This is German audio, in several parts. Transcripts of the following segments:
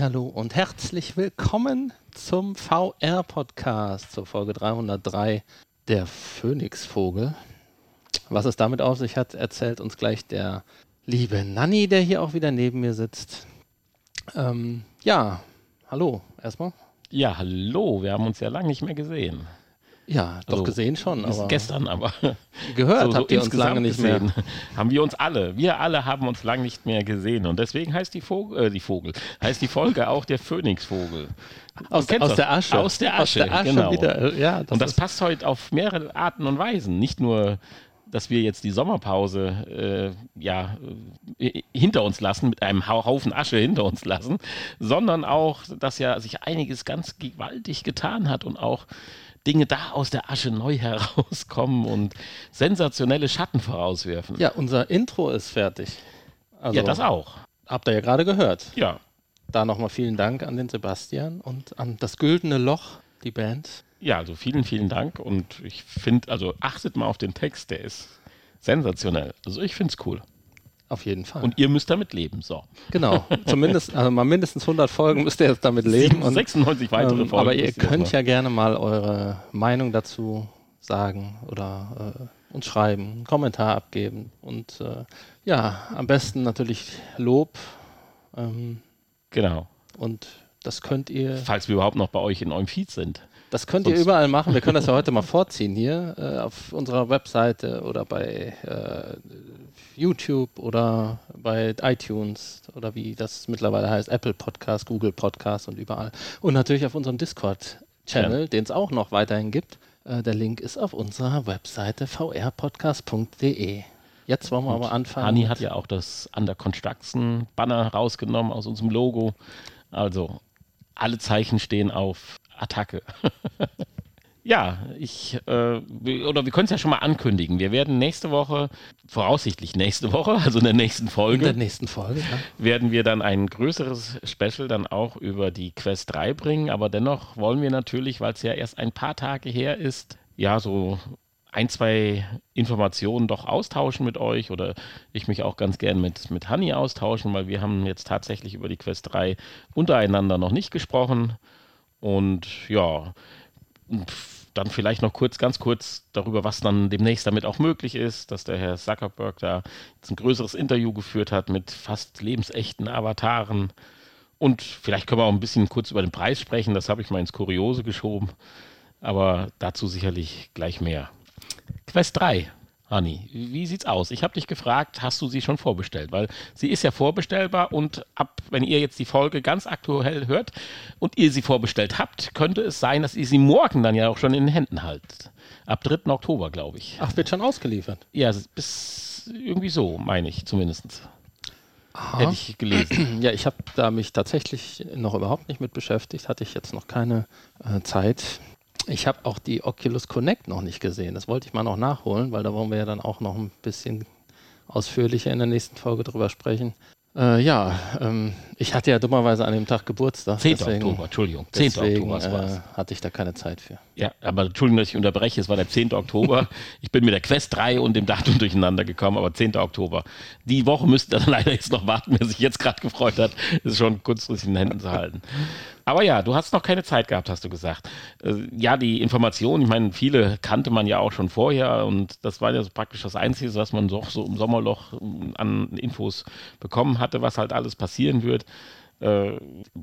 Hallo und herzlich willkommen zum VR Podcast zur Folge 303 der Phönixvogel. Was es damit auf sich hat, erzählt uns gleich der liebe Nanni, der hier auch wieder neben mir sitzt. Ähm, ja, hallo erstmal. Ja, hallo, wir haben uns ja lange nicht mehr gesehen. Ja, doch also, gesehen schon. Aber gestern aber. Gehört so, so habt ihr uns lange nicht gesehen. mehr. Haben wir uns alle. Wir alle haben uns lange nicht mehr gesehen. Und deswegen heißt die Vogel, äh, die Vogel, heißt die Folge auch der Phönixvogel. Aus, aus der Asche. Aus der Asche, aus der Asche genau. Wieder, ja, das und das passt heute auf mehrere Arten und Weisen. Nicht nur dass wir jetzt die Sommerpause äh, ja, äh, hinter uns lassen, mit einem Haufen Asche hinter uns lassen, sondern auch, dass ja sich einiges ganz gewaltig getan hat und auch Dinge da aus der Asche neu herauskommen und sensationelle Schatten vorauswerfen. Ja, unser Intro ist fertig. Also, ja, das auch. Habt ihr ja gerade gehört. Ja. Da nochmal vielen Dank an den Sebastian und an das Güldene Loch, die Band. Ja, also vielen, vielen Dank und ich finde, also achtet mal auf den Text, der ist sensationell. Also ich finde es cool. Auf jeden Fall. Und ihr müsst damit leben, so. Genau. Zumindest, also mal mindestens 100 Folgen müsst ihr jetzt damit leben. Und, 96 weitere ähm, Folgen. Aber ihr könnt ja gerne mal eure Meinung dazu sagen oder äh, uns schreiben, einen Kommentar abgeben. Und äh, ja, am besten natürlich Lob. Ähm, genau. Und das könnt ihr. Falls wir überhaupt noch bei euch in eurem Feed sind. Das könnt ihr überall machen. Wir können das ja heute mal vorziehen hier äh, auf unserer Webseite oder bei äh, YouTube oder bei iTunes oder wie das mittlerweile heißt, Apple Podcast, Google Podcast und überall. Und natürlich auf unserem Discord-Channel, ja. den es auch noch weiterhin gibt. Äh, der Link ist auf unserer Webseite vrpodcast.de. Jetzt wollen wir und aber anfangen. Hani hat ja auch das Under Construction Banner rausgenommen aus unserem Logo. Also alle Zeichen stehen auf Attacke. ja, ich, äh, oder wir können es ja schon mal ankündigen. Wir werden nächste Woche, voraussichtlich nächste Woche, also in der nächsten Folge, in der nächsten Folge, ja. werden wir dann ein größeres Special dann auch über die Quest 3 bringen. Aber dennoch wollen wir natürlich, weil es ja erst ein paar Tage her ist, ja, so ein, zwei Informationen doch austauschen mit euch oder ich mich auch ganz gern mit, mit Hanni austauschen, weil wir haben jetzt tatsächlich über die Quest 3 untereinander noch nicht gesprochen. Und ja, dann vielleicht noch kurz, ganz kurz darüber, was dann demnächst damit auch möglich ist, dass der Herr Zuckerberg da jetzt ein größeres Interview geführt hat mit fast lebensechten Avataren. Und vielleicht können wir auch ein bisschen kurz über den Preis sprechen, das habe ich mal ins Kuriose geschoben. Aber dazu sicherlich gleich mehr. Quest 3 Hani, wie sieht's aus? Ich habe dich gefragt, hast du sie schon vorbestellt? Weil sie ist ja vorbestellbar und ab, wenn ihr jetzt die Folge ganz aktuell hört und ihr sie vorbestellt habt, könnte es sein, dass ihr sie morgen dann ja auch schon in den Händen haltet. Ab 3. Oktober, glaube ich. Ach, wird schon ausgeliefert? Ja, bis irgendwie so, meine ich zumindest. Aha. Hätte ich gelesen. Ja, ich habe da mich tatsächlich noch überhaupt nicht mit beschäftigt, hatte ich jetzt noch keine äh, Zeit. Ich habe auch die Oculus Connect noch nicht gesehen. Das wollte ich mal noch nachholen, weil da wollen wir ja dann auch noch ein bisschen ausführlicher in der nächsten Folge drüber sprechen. Äh, ja, ähm, ich hatte ja dummerweise an dem Tag Geburtstag. 10. Deswegen, Oktober, Entschuldigung. 10. Deswegen, Oktober äh, hatte ich da keine Zeit für. Ja, aber Entschuldigung, dass ich unterbreche, es war der 10. Oktober. ich bin mit der Quest 3 und dem Datum durcheinander gekommen, aber 10. Oktober. Die Woche müsste dann leider jetzt noch warten, wer sich jetzt gerade gefreut hat, ist schon kurzfristig in den Händen zu halten. Aber ja, du hast noch keine Zeit gehabt, hast du gesagt. Äh, ja, die Informationen, ich meine, viele kannte man ja auch schon vorher und das war ja so praktisch das Einzige, was man so, so im Sommerloch ähm, an Infos bekommen hatte, was halt alles passieren wird. Äh,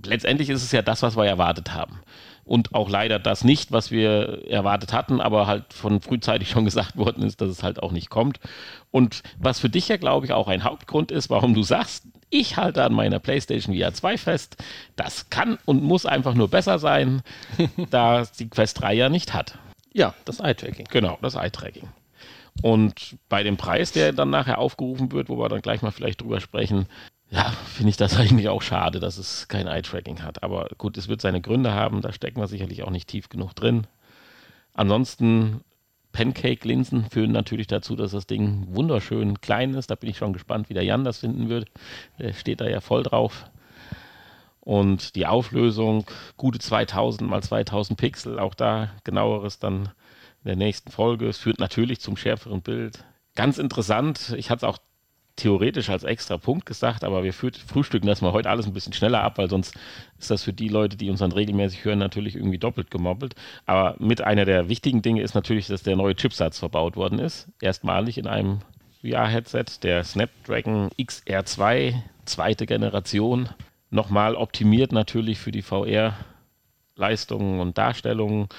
letztendlich ist es ja das, was wir erwartet haben. Und auch leider das nicht, was wir erwartet hatten, aber halt von frühzeitig schon gesagt worden ist, dass es halt auch nicht kommt. Und was für dich ja, glaube ich, auch ein Hauptgrund ist, warum du sagst, ich halte an meiner PlayStation VR 2 fest. Das kann und muss einfach nur besser sein, da die Quest 3 ja nicht hat. Ja, das Eye-Tracking. Genau, das Eye-Tracking. Und bei dem Preis, der dann nachher aufgerufen wird, wo wir dann gleich mal vielleicht drüber sprechen, ja, finde ich das eigentlich auch schade, dass es kein Eye-Tracking hat. Aber gut, es wird seine Gründe haben, da stecken wir sicherlich auch nicht tief genug drin. Ansonsten Pancake-Linsen führen natürlich dazu, dass das Ding wunderschön klein ist. Da bin ich schon gespannt, wie der Jan das finden wird. Der steht da ja voll drauf. Und die Auflösung, gute 2000 mal 2000 Pixel, auch da genaueres dann in der nächsten Folge. Es führt natürlich zum schärferen Bild. Ganz interessant, ich hatte es auch theoretisch als extra Punkt gesagt, aber wir frühstücken das mal heute alles ein bisschen schneller ab, weil sonst ist das für die Leute, die uns dann regelmäßig hören, natürlich irgendwie doppelt gemobbelt. Aber mit einer der wichtigen Dinge ist natürlich, dass der neue Chipsatz verbaut worden ist. Erstmalig in einem VR-Headset, der Snapdragon XR2, zweite Generation. Nochmal optimiert natürlich für die VR-Leistungen und Darstellungen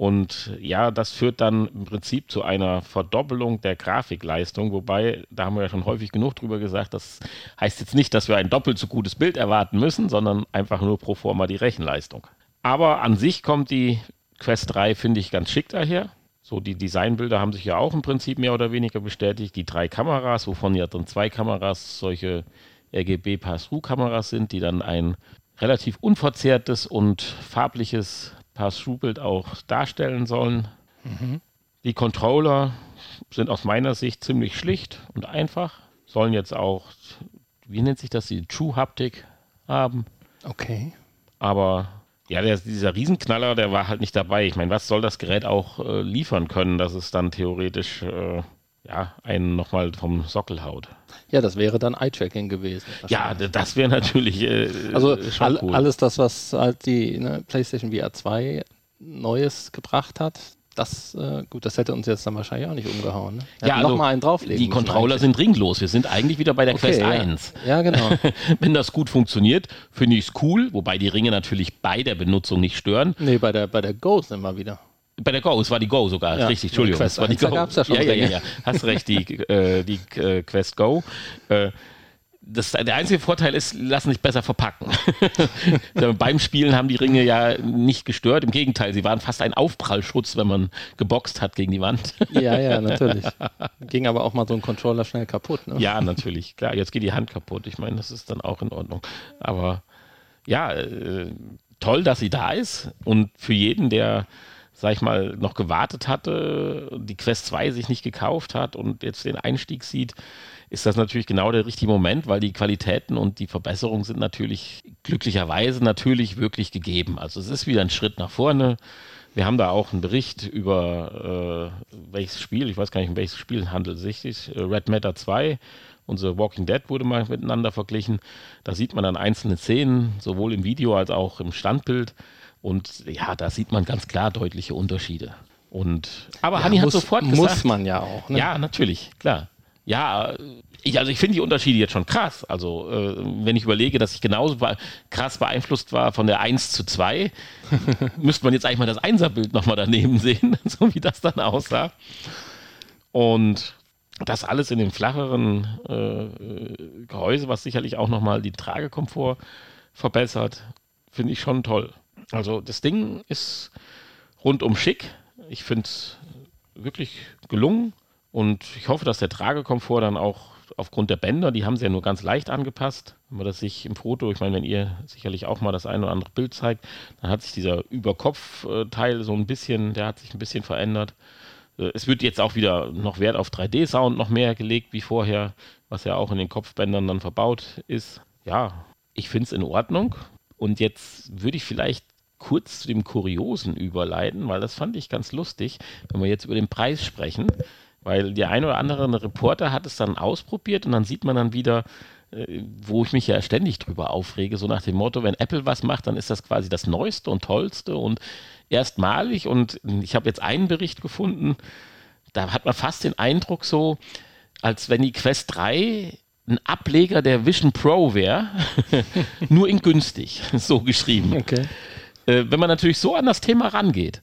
und ja, das führt dann im Prinzip zu einer Verdoppelung der Grafikleistung, wobei, da haben wir ja schon häufig genug drüber gesagt, das heißt jetzt nicht, dass wir ein doppelt so gutes Bild erwarten müssen, sondern einfach nur pro forma die Rechenleistung. Aber an sich kommt die Quest 3, finde ich, ganz schick daher. So, die Designbilder haben sich ja auch im Prinzip mehr oder weniger bestätigt. Die drei Kameras, wovon ja dann zwei Kameras solche RGB Pass-Through-Kameras sind, die dann ein relativ unverzerrtes und farbliches Pass-Through-Bild auch darstellen sollen. Mhm. Die Controller sind aus meiner Sicht ziemlich schlicht und einfach. Sollen jetzt auch, wie nennt sich das, die True Haptik haben. Okay. Aber ja, der, dieser Riesenknaller, der war halt nicht dabei. Ich meine, was soll das Gerät auch äh, liefern können, dass es dann theoretisch äh, ja, einen nochmal vom Sockel haut? Ja, das wäre dann Eye-Tracking gewesen. Ja, das wäre natürlich äh, also all, cool. alles das, was halt die ne, PlayStation VR 2 Neues gebracht hat, das, äh, gut, das hätte uns jetzt dann wahrscheinlich auch nicht umgehauen. Ne? Ja, also, noch einen drauflegen. Die Controller sind ringlos. Wir sind eigentlich wieder bei der okay, Quest ja. 1. Ja, genau. Wenn das gut funktioniert, finde ich es cool, wobei die Ringe natürlich bei der Benutzung nicht stören. Nee, bei der, bei der Go sind wir wieder. Bei der Go, es war die Go sogar, ja, richtig, Entschuldigung. Quest es war die Go. Da ja, ja, ja, ja, hast recht, die, äh, die äh, Quest Go. Äh, das, der einzige Vorteil ist, lassen sich besser verpacken. Beim Spielen haben die Ringe ja nicht gestört. Im Gegenteil, sie waren fast ein Aufprallschutz, wenn man geboxt hat gegen die Wand. ja, ja, natürlich. Ging aber auch mal so ein Controller schnell kaputt. Ne? Ja, natürlich. Klar, jetzt geht die Hand kaputt. Ich meine, das ist dann auch in Ordnung. Aber ja, äh, toll, dass sie da ist. Und für jeden, der sag ich mal, noch gewartet hatte, die Quest 2 sich nicht gekauft hat und jetzt den Einstieg sieht, ist das natürlich genau der richtige Moment, weil die Qualitäten und die Verbesserungen sind natürlich glücklicherweise natürlich wirklich gegeben. Also es ist wieder ein Schritt nach vorne. Wir haben da auch einen Bericht über äh, welches Spiel, ich weiß gar nicht, um welches Spiel handelt es sich, äh, Red Matter 2 Unsere Walking Dead wurde mal miteinander verglichen. Da sieht man dann einzelne Szenen, sowohl im Video als auch im Standbild. Und ja, da sieht man ganz klar deutliche Unterschiede. Und, aber ja, Hanni hat sofort gesagt. Muss man ja auch. Ne? Ja, natürlich, klar. Ja, ich, also ich finde die Unterschiede jetzt schon krass. Also, äh, wenn ich überlege, dass ich genauso krass beeinflusst war von der 1 zu 2, müsste man jetzt eigentlich mal das Einserbild nochmal daneben sehen, so wie das dann aussah. Und das alles in dem flacheren äh, Gehäuse, was sicherlich auch nochmal den Tragekomfort verbessert, finde ich schon toll. Also das Ding ist rundum schick. Ich finde es wirklich gelungen und ich hoffe, dass der Tragekomfort dann auch aufgrund der Bänder, die haben sie ja nur ganz leicht angepasst. Wenn man das sich im Foto, ich meine, wenn ihr sicherlich auch mal das ein oder andere Bild zeigt, dann hat sich dieser Überkopfteil so ein bisschen, der hat sich ein bisschen verändert. Äh, es wird jetzt auch wieder noch Wert auf 3D-Sound noch mehr gelegt wie vorher, was ja auch in den Kopfbändern dann verbaut ist. Ja, ich finde es in Ordnung. Und jetzt würde ich vielleicht kurz zu dem Kuriosen überleiten, weil das fand ich ganz lustig, wenn wir jetzt über den Preis sprechen. Weil der ein oder andere Reporter hat es dann ausprobiert und dann sieht man dann wieder, äh, wo ich mich ja ständig drüber aufrege, so nach dem Motto, wenn Apple was macht, dann ist das quasi das Neueste und Tollste und erstmalig. Und ich habe jetzt einen Bericht gefunden, da hat man fast den Eindruck so, als wenn die Quest 3 ein Ableger der Vision Pro wäre, nur in günstig, so geschrieben. Okay. Äh, wenn man natürlich so an das Thema rangeht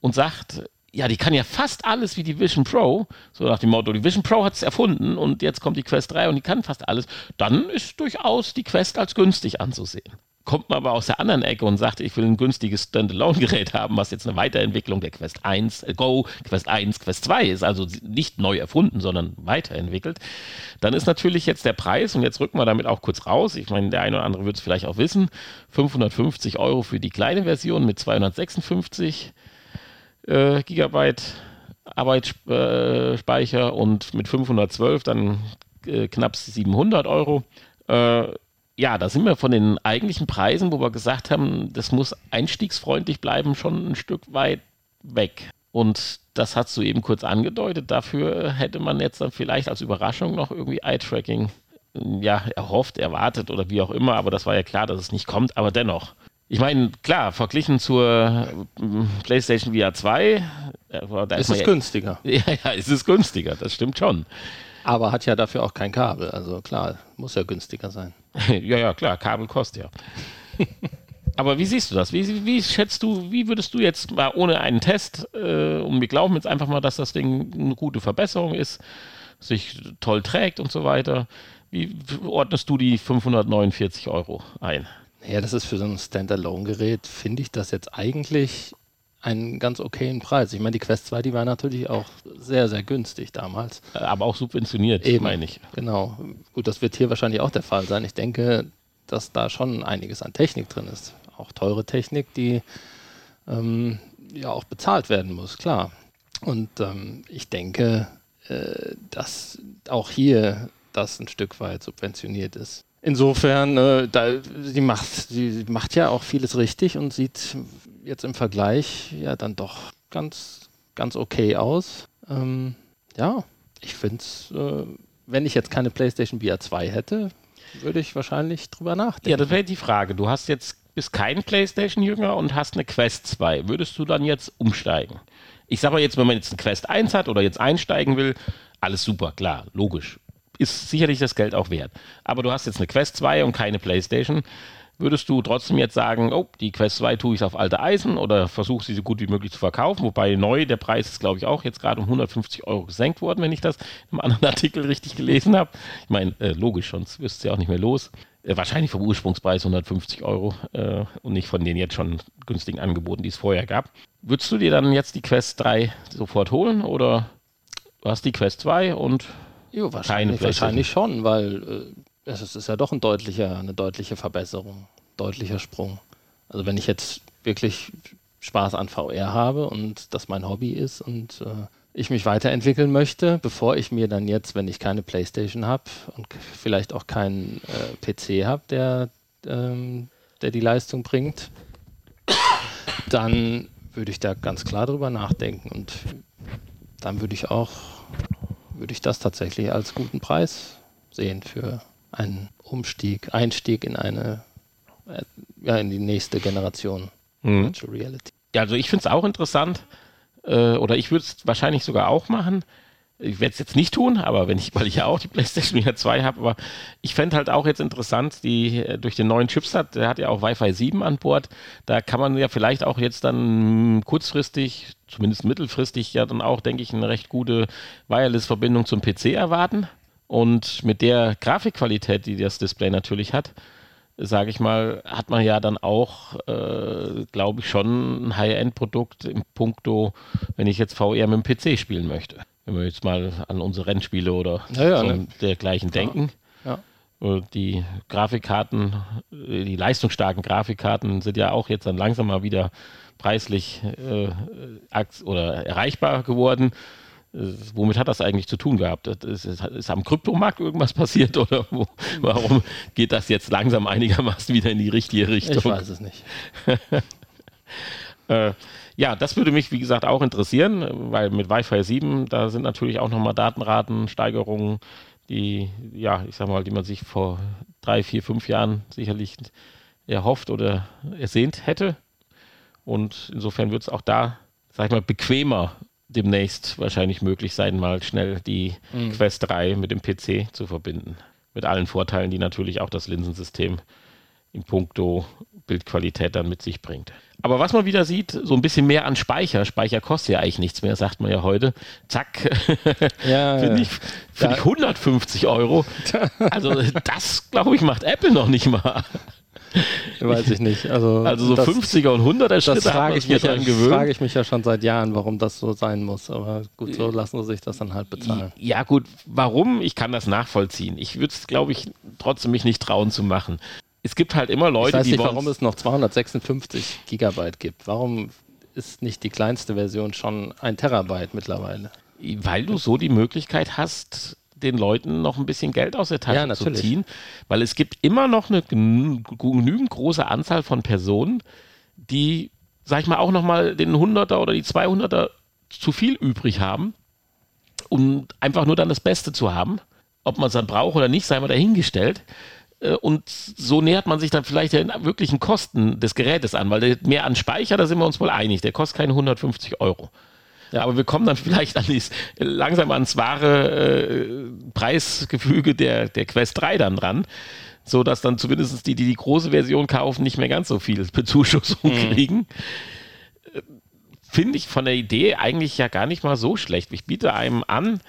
und sagt, ja, die kann ja fast alles wie die Vision Pro, so nach dem Motto, die Vision Pro hat es erfunden und jetzt kommt die Quest 3 und die kann fast alles, dann ist durchaus die Quest als günstig anzusehen. Kommt man aber aus der anderen Ecke und sagt, ich will ein günstiges Standalone-Gerät haben, was jetzt eine Weiterentwicklung der Quest 1, äh, Go, Quest 1, Quest 2 ist, also nicht neu erfunden, sondern weiterentwickelt, dann ist natürlich jetzt der Preis, und jetzt rücken wir damit auch kurz raus, ich meine, der eine oder andere wird es vielleicht auch wissen, 550 Euro für die kleine Version mit 256 äh, Gigabyte Arbeitsspeicher und mit 512 dann äh, knapp 700 Euro. Äh, ja, da sind wir von den eigentlichen Preisen, wo wir gesagt haben, das muss einstiegsfreundlich bleiben, schon ein Stück weit weg. Und das hast du eben kurz angedeutet. Dafür hätte man jetzt dann vielleicht als Überraschung noch irgendwie Eye-Tracking ja, erhofft, erwartet oder wie auch immer. Aber das war ja klar, dass es nicht kommt. Aber dennoch, ich meine, klar, verglichen zur PlayStation VR 2, äh, da ist, ist es ja, günstiger. Ja, ja, ist es günstiger, das stimmt schon. Aber hat ja dafür auch kein Kabel. Also klar, muss ja günstiger sein. ja, ja, klar, Kabel kostet ja. Aber wie siehst du das? Wie, wie, schätzt du, wie würdest du jetzt mal ohne einen Test, äh, und wir glauben jetzt einfach mal, dass das Ding eine gute Verbesserung ist, sich toll trägt und so weiter, wie ordnest du die 549 Euro ein? Ja, das ist für so ein Standalone-Gerät, finde ich das jetzt eigentlich einen ganz okayen Preis. Ich meine, die Quest 2, die war natürlich auch sehr, sehr günstig damals. Äh, aber auch subventioniert, Eben, meine ich. Genau. Gut, das wird hier wahrscheinlich auch der Fall sein. Ich denke, dass da schon einiges an Technik drin ist. Auch teure Technik, die ähm, ja auch bezahlt werden muss, klar. Und ähm, ich denke, äh, dass auch hier das ein Stück weit subventioniert ist. Insofern, äh, da, sie, macht, sie macht ja auch vieles richtig und sieht jetzt im Vergleich ja dann doch ganz, ganz okay aus. Ähm, ja, ich finde es, äh, wenn ich jetzt keine PlayStation VR 2 hätte, würde ich wahrscheinlich drüber nachdenken. Ja, das wäre die Frage. Du hast jetzt bist kein PlayStation-Jünger und hast eine Quest 2. Würdest du dann jetzt umsteigen? Ich sage mal jetzt, wenn man jetzt eine Quest 1 hat oder jetzt einsteigen will, alles super, klar, logisch ist sicherlich das Geld auch wert. Aber du hast jetzt eine Quest 2 und keine Playstation. Würdest du trotzdem jetzt sagen, oh, die Quest 2 tue ich auf alte Eisen oder versuche sie so gut wie möglich zu verkaufen? Wobei neu, der Preis ist, glaube ich, auch jetzt gerade um 150 Euro gesenkt worden, wenn ich das im anderen Artikel richtig gelesen habe. Ich meine, äh, logisch, sonst wirst du ja auch nicht mehr los. Äh, wahrscheinlich vom Ursprungspreis 150 Euro äh, und nicht von den jetzt schon günstigen Angeboten, die es vorher gab. Würdest du dir dann jetzt die Quest 3 sofort holen oder du hast die Quest 2 und Jo, wahrscheinlich, wahrscheinlich schon, weil äh, es ist ja doch ein deutlicher, eine deutliche Verbesserung, deutlicher Sprung. Also wenn ich jetzt wirklich Spaß an VR habe und das mein Hobby ist und äh, ich mich weiterentwickeln möchte, bevor ich mir dann jetzt, wenn ich keine Playstation habe und vielleicht auch keinen äh, PC habe, der, ähm, der die Leistung bringt, dann würde ich da ganz klar drüber nachdenken und dann würde ich auch würde ich das tatsächlich als guten Preis sehen für einen Umstieg, Einstieg in eine, äh, ja, in die nächste Generation mhm. Virtual Reality. Ja, also ich finde es auch interessant, äh, oder ich würde es wahrscheinlich sogar auch machen, ich werde es jetzt nicht tun, aber wenn ich, weil ich ja auch die PlayStation VR 2 habe, aber ich fände halt auch jetzt interessant, die äh, durch den neuen Chipset, der hat ja auch Wi-Fi 7 an Bord, da kann man ja vielleicht auch jetzt dann kurzfristig, zumindest mittelfristig, ja dann auch, denke ich, eine recht gute Wireless-Verbindung zum PC erwarten. Und mit der Grafikqualität, die das Display natürlich hat, sage ich mal, hat man ja dann auch, äh, glaube ich, schon ein High-End-Produkt im Punkto, wenn ich jetzt VR mit dem PC spielen möchte wenn wir jetzt mal an unsere Rennspiele oder ja, so ne? dergleichen denken. Ja. Die Grafikkarten, die leistungsstarken Grafikkarten sind ja auch jetzt dann langsam mal wieder preislich äh, oder erreichbar geworden. Äh, womit hat das eigentlich zu tun gehabt? Ist, ist, ist am Kryptomarkt irgendwas passiert oder wo, warum geht das jetzt langsam einigermaßen wieder in die richtige Richtung? Ich weiß es nicht. äh, ja, das würde mich, wie gesagt, auch interessieren, weil mit Wi-Fi 7, da sind natürlich auch nochmal Datenratensteigerungen, die, ja, ich sag mal, die man sich vor drei, vier, fünf Jahren sicherlich erhofft oder ersehnt hätte. Und insofern wird es auch da, sag ich mal, bequemer demnächst wahrscheinlich möglich sein, mal schnell die mhm. Quest 3 mit dem PC zu verbinden. Mit allen Vorteilen, die natürlich auch das Linsensystem in puncto Bildqualität dann mit sich bringt. Aber was man wieder sieht, so ein bisschen mehr an Speicher. Speicher kostet ja eigentlich nichts mehr, sagt man ja heute. Zack. Ja, Finde ich, find ich 150 Euro. Also das, glaube ich, macht Apple noch nicht mal. Weiß ich nicht. Also, also so das, 50er und 100er Schritte das frage ich, mich ja, frage ich mich ja schon seit Jahren, warum das so sein muss. Aber gut, so lassen sie sich das dann halt bezahlen. Ja gut, warum? Ich kann das nachvollziehen. Ich würde es, glaube ich, trotzdem mich nicht trauen zu machen es gibt halt immer Leute, ich weiß nicht, warum es noch 256 Gigabyte gibt. Warum ist nicht die kleinste Version schon ein Terabyte mittlerweile. Weil du so die Möglichkeit hast, den Leuten noch ein bisschen Geld aus der Tasche ja, zu ziehen. Weil es gibt immer noch eine genügend große Anzahl von Personen, die, sag ich mal, auch nochmal den 100er oder die 200er zu viel übrig haben, um einfach nur dann das Beste zu haben. Ob man es dann braucht oder nicht, sei mal dahingestellt. Äh, und so nähert man sich dann vielleicht den wirklichen Kosten des Gerätes an, weil mehr an Speicher, da sind wir uns wohl einig, der kostet keine 150 Euro. Ja, aber wir kommen dann vielleicht an dies, langsam ans wahre äh, Preisgefüge der, der Quest 3 dann dran, so dass dann zumindest die, die die große Version kaufen, nicht mehr ganz so viel Bezuschussung mhm. kriegen. Äh, finde ich von der Idee eigentlich ja gar nicht mal so schlecht. Ich biete einem an,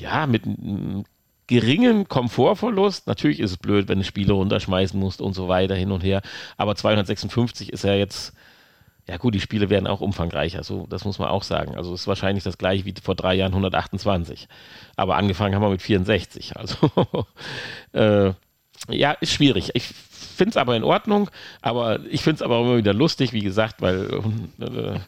ja, mit einem geringen Komfortverlust. Natürlich ist es blöd, wenn du Spiele runterschmeißen musst und so weiter hin und her. Aber 256 ist ja jetzt ja gut, die Spiele werden auch umfangreicher, so das muss man auch sagen. Also es ist wahrscheinlich das gleiche wie vor drei Jahren 128. Aber angefangen haben wir mit 64. Also äh, ja, ist schwierig. Ich finde es aber in Ordnung, aber ich finde es aber immer wieder lustig, wie gesagt, weil äh,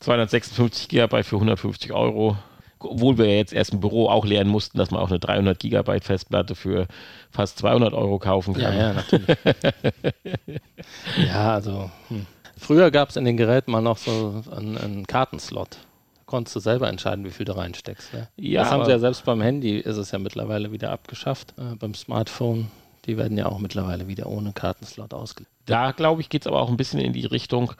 256 Gigabyte für 150 Euro, obwohl wir jetzt erst im Büro auch lernen mussten, dass man auch eine 300 Gigabyte Festplatte für fast 200 Euro kaufen kann. Ja, ja, natürlich. ja, also. Hm. Früher gab es in den Geräten mal noch so einen, einen Kartenslot. Da konntest du selber entscheiden, wie viel du reinsteckst. Ne? Ja, das haben sie ja selbst beim Handy, ist es ja mittlerweile wieder abgeschafft. Äh, beim Smartphone, die werden ja auch mittlerweile wieder ohne Kartenslot ausgelegt. Da, glaube ich, geht es aber auch ein bisschen in die Richtung,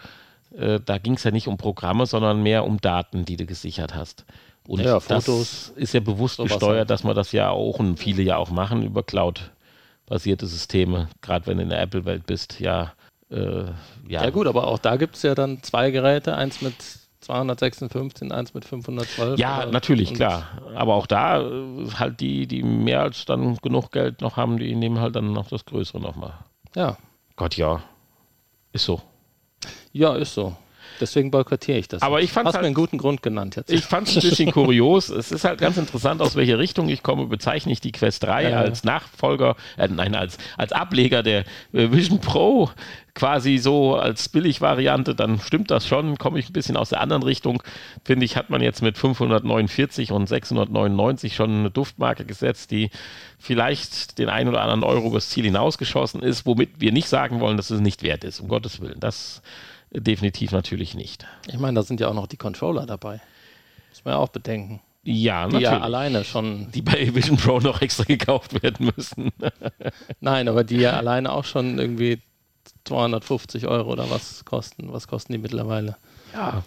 äh, da ging es ja nicht um Programme, sondern mehr um Daten, die du gesichert hast. Und ja, Fotos ist ja bewusst gesteuert, dass man das ja auch und viele ja auch machen über Cloud-basierte Systeme, gerade wenn du in der Apple-Welt bist, ja äh, ja. ja. gut, aber auch da gibt es ja dann zwei Geräte, eins mit 256, eins mit 512. Ja, natürlich, klar. Aber auch da äh, halt die, die mehr als dann genug Geld noch haben, die nehmen halt dann noch das Größere nochmal. Ja. Gott, ja. Ist so. Ja, ist so. Deswegen boykottiere ich das. Aber ich fand Hast halt, mir einen guten Grund genannt jetzt. Ich fand es ein bisschen kurios. Es ist halt ganz interessant, aus welcher Richtung ich komme. Bezeichne ich die Quest 3 ja. als Nachfolger, äh, nein, als, als Ableger der äh, Vision Pro quasi so als Billigvariante, dann stimmt das schon. Komme ich ein bisschen aus der anderen Richtung. Finde ich, hat man jetzt mit 549 und 699 schon eine Duftmarke gesetzt, die vielleicht den einen oder anderen Euro übers Ziel hinausgeschossen ist, womit wir nicht sagen wollen, dass es nicht wert ist, um Gottes Willen. Das definitiv natürlich nicht. Ich meine, da sind ja auch noch die Controller dabei. Muss man ja auch bedenken. Ja, die natürlich. ja alleine schon. Die bei Vision Pro noch extra gekauft werden müssen. Nein, aber die ja alleine auch schon irgendwie 250 Euro oder was kosten. Was kosten die mittlerweile? Ja.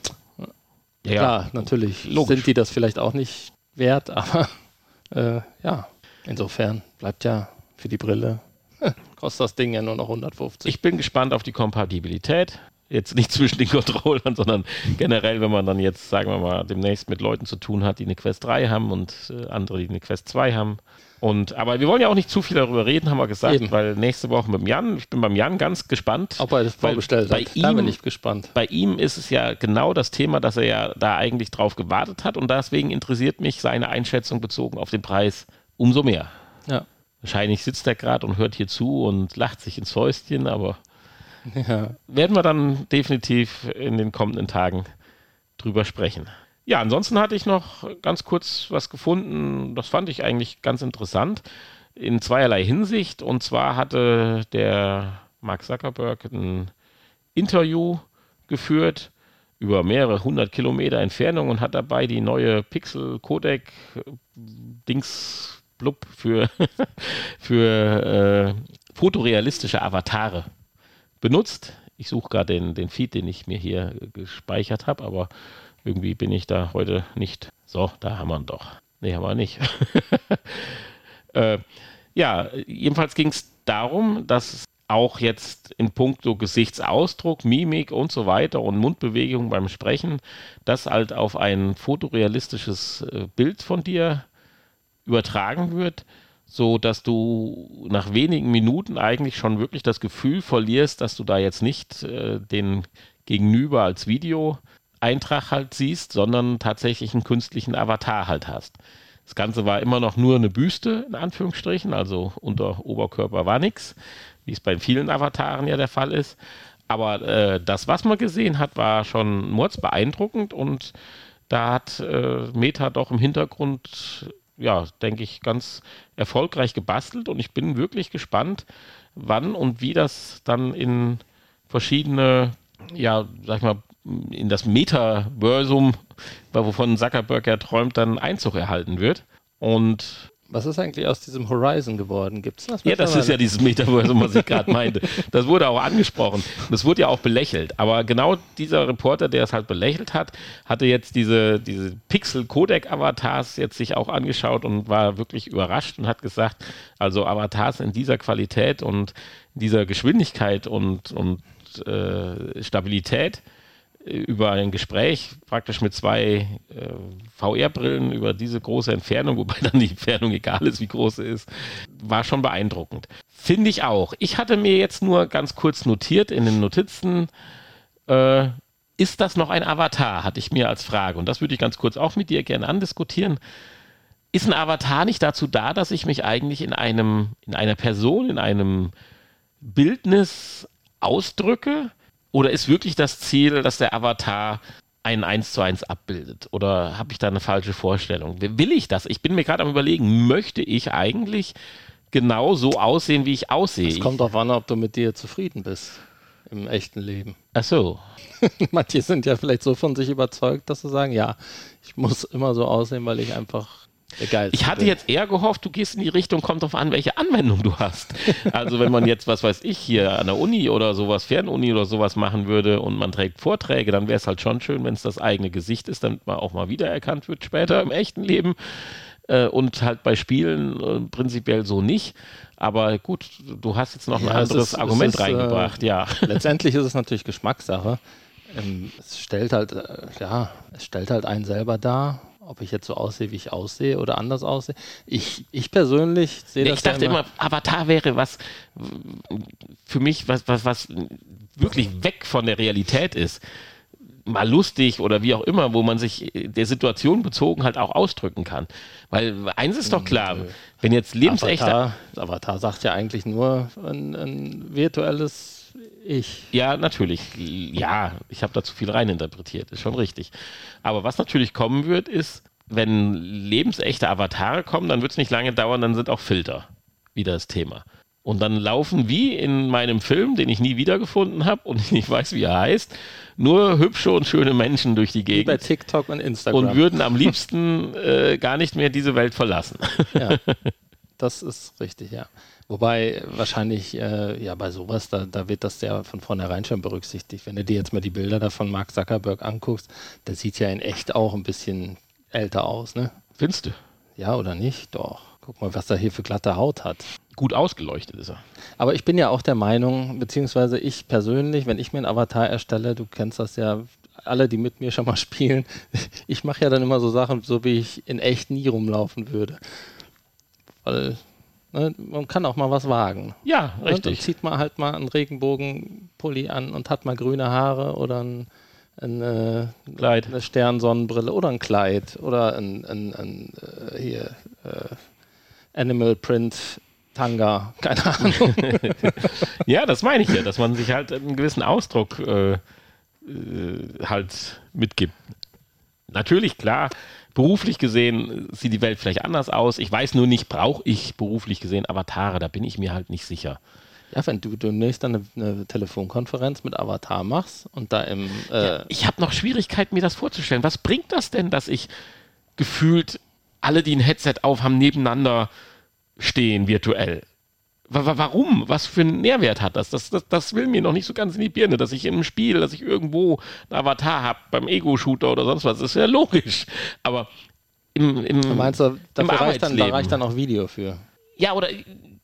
ja Klar, natürlich logisch. sind die das vielleicht auch nicht wert, aber äh, ja, insofern bleibt ja für die Brille kostet das Ding ja nur noch 150. Ich bin gespannt auf die Kompatibilität. Jetzt nicht zwischen den Controllern, sondern generell, wenn man dann jetzt, sagen wir mal, demnächst mit Leuten zu tun hat, die eine Quest 3 haben und äh, andere, die eine Quest 2 haben. Und, aber wir wollen ja auch nicht zu viel darüber reden, haben wir gesagt, Eben. weil nächste Woche mit dem Jan, ich bin beim Jan ganz gespannt. Ob er das vorbestellt bei hat, ihm, da bin ich gespannt. Bei ihm ist es ja genau das Thema, dass er ja da eigentlich drauf gewartet hat und deswegen interessiert mich seine Einschätzung bezogen auf den Preis umso mehr. Ja. Wahrscheinlich sitzt er gerade und hört hier zu und lacht sich ins Häuschen, aber ja. Werden wir dann definitiv in den kommenden Tagen drüber sprechen. Ja, ansonsten hatte ich noch ganz kurz was gefunden, das fand ich eigentlich ganz interessant, in zweierlei Hinsicht. Und zwar hatte der Mark Zuckerberg ein Interview geführt über mehrere hundert Kilometer Entfernung und hat dabei die neue Pixel Codec Dings Blub für, für äh, fotorealistische Avatare benutzt. Ich suche gerade den, den Feed, den ich mir hier gespeichert habe, aber irgendwie bin ich da heute nicht. So, da haben wir ihn doch. Nee, haben wir nicht. äh, ja, jedenfalls ging es darum, dass auch jetzt in puncto Gesichtsausdruck, Mimik und so weiter und Mundbewegung beim Sprechen, das halt auf ein fotorealistisches äh, Bild von dir übertragen wird so dass du nach wenigen Minuten eigentlich schon wirklich das Gefühl verlierst, dass du da jetzt nicht äh, den Gegenüber als Videoeintrag halt siehst, sondern tatsächlich einen künstlichen Avatar halt hast. Das Ganze war immer noch nur eine Büste, in Anführungsstrichen, also unter Oberkörper war nichts, wie es bei vielen Avataren ja der Fall ist. Aber äh, das, was man gesehen hat, war schon mordsbeeindruckend und da hat äh, Meta doch im Hintergrund, ja, denke ich, ganz erfolgreich gebastelt und ich bin wirklich gespannt, wann und wie das dann in verschiedene, ja, sag ich mal, in das Metaversum, wovon Zuckerberg ja träumt, dann Einzug erhalten wird. Und was ist eigentlich aus diesem Horizon geworden? Gibt es das? Ja, das ist ja dieses Metaversum, was ich gerade meinte. Das wurde auch angesprochen. Das wurde ja auch belächelt. Aber genau dieser Reporter, der es halt belächelt hat, hatte jetzt diese, diese Pixel-Codec-Avatars jetzt sich auch angeschaut und war wirklich überrascht und hat gesagt, also Avatars in dieser Qualität und dieser Geschwindigkeit und, und äh, Stabilität über ein Gespräch praktisch mit zwei äh, VR-Brillen über diese große Entfernung, wobei dann die Entfernung egal ist, wie groß sie ist, war schon beeindruckend. Finde ich auch. Ich hatte mir jetzt nur ganz kurz notiert in den Notizen, äh, ist das noch ein Avatar, hatte ich mir als Frage. Und das würde ich ganz kurz auch mit dir gerne andiskutieren. Ist ein Avatar nicht dazu da, dass ich mich eigentlich in einem, in einer Person, in einem Bildnis ausdrücke? Oder ist wirklich das Ziel, dass der Avatar einen 1 zu 1 abbildet? Oder habe ich da eine falsche Vorstellung? Will ich das? Ich bin mir gerade am überlegen, möchte ich eigentlich genau so aussehen, wie ich aussehe? Es kommt darauf an, ob du mit dir zufrieden bist im echten Leben. Ach so. Manche sind ja vielleicht so von sich überzeugt, dass sie sagen, ja, ich muss immer so aussehen, weil ich einfach Geil. Ich hatte jetzt eher gehofft, du gehst in die Richtung, kommt drauf an, welche Anwendung du hast. Also wenn man jetzt, was weiß ich, hier an der Uni oder sowas, Fernuni oder sowas machen würde und man trägt Vorträge, dann wäre es halt schon schön, wenn es das eigene Gesicht ist, damit man auch mal wiedererkannt wird später im echten Leben. Äh, und halt bei Spielen äh, prinzipiell so nicht. Aber gut, du hast jetzt noch ein ja, anderes ist, Argument ist, äh, reingebracht, äh, ja. Letztendlich ist es natürlich Geschmackssache. Ähm, es stellt halt, ja, es stellt halt einen selber dar ob ich jetzt so aussehe, wie ich aussehe oder anders aussehe. Ich, ich persönlich sehe nee, das. Ich dachte immer, immer, Avatar wäre was für mich, was, was, was wirklich weg von der Realität ist. Mal lustig oder wie auch immer, wo man sich der Situation bezogen halt auch ausdrücken kann. Weil eins ist doch klar, wenn jetzt lebensechter. Avatar, Avatar sagt ja eigentlich nur ein, ein virtuelles ich. Ja, natürlich. Ja, ich habe da zu viel reininterpretiert, ist schon richtig. Aber was natürlich kommen wird, ist, wenn lebensechte Avatare kommen, dann wird es nicht lange dauern, dann sind auch Filter wieder das Thema. Und dann laufen wie in meinem Film, den ich nie wiedergefunden habe und ich nicht weiß, wie er heißt, nur hübsche und schöne Menschen durch die Gegend. Wie bei TikTok und Instagram. Und würden am liebsten äh, gar nicht mehr diese Welt verlassen. Ja, das ist richtig, ja. Wobei wahrscheinlich, äh, ja, bei sowas, da, da wird das ja von vornherein schon berücksichtigt. Wenn du dir jetzt mal die Bilder da von Mark Zuckerberg anguckst, der sieht ja in echt auch ein bisschen älter aus, ne? Findest du? Ja, oder nicht? Doch. Guck mal, was er hier für glatte Haut hat. Gut ausgeleuchtet ist er. Aber ich bin ja auch der Meinung, beziehungsweise ich persönlich, wenn ich mir einen Avatar erstelle, du kennst das ja, alle, die mit mir schon mal spielen, ich mache ja dann immer so Sachen, so wie ich in echt nie rumlaufen würde. Weil man kann auch mal was wagen. Ja, richtig. Und dann zieht man halt mal einen Regenbogenpulli an und hat mal grüne Haare oder ein, ein, äh, Kleid. eine Sternsonnenbrille oder ein Kleid oder ein, ein, ein äh, hier, äh, Animal Print Tanga, keine Ahnung. ja, das meine ich ja, dass man sich halt einen gewissen Ausdruck äh, äh, halt mitgibt. Natürlich, klar, beruflich gesehen sieht die Welt vielleicht anders aus. Ich weiß nur nicht, brauche ich beruflich gesehen Avatare? Da bin ich mir halt nicht sicher. Ja, wenn du demnächst dann eine, eine Telefonkonferenz mit Avatar machst und da im. Äh ja, ich habe noch Schwierigkeiten, mir das vorzustellen. Was bringt das denn, dass ich gefühlt alle, die ein Headset auf haben, nebeneinander stehen virtuell? Warum? Was für einen Nährwert hat das? Das, das? das will mir noch nicht so ganz in die Birne, dass ich in einem Spiel, dass ich irgendwo einen Avatar habe, beim Ego-Shooter oder sonst was. Das ist ja logisch. Aber im, im, du meinst, da reicht, dann, da reicht dann auch Video für. Ja, oder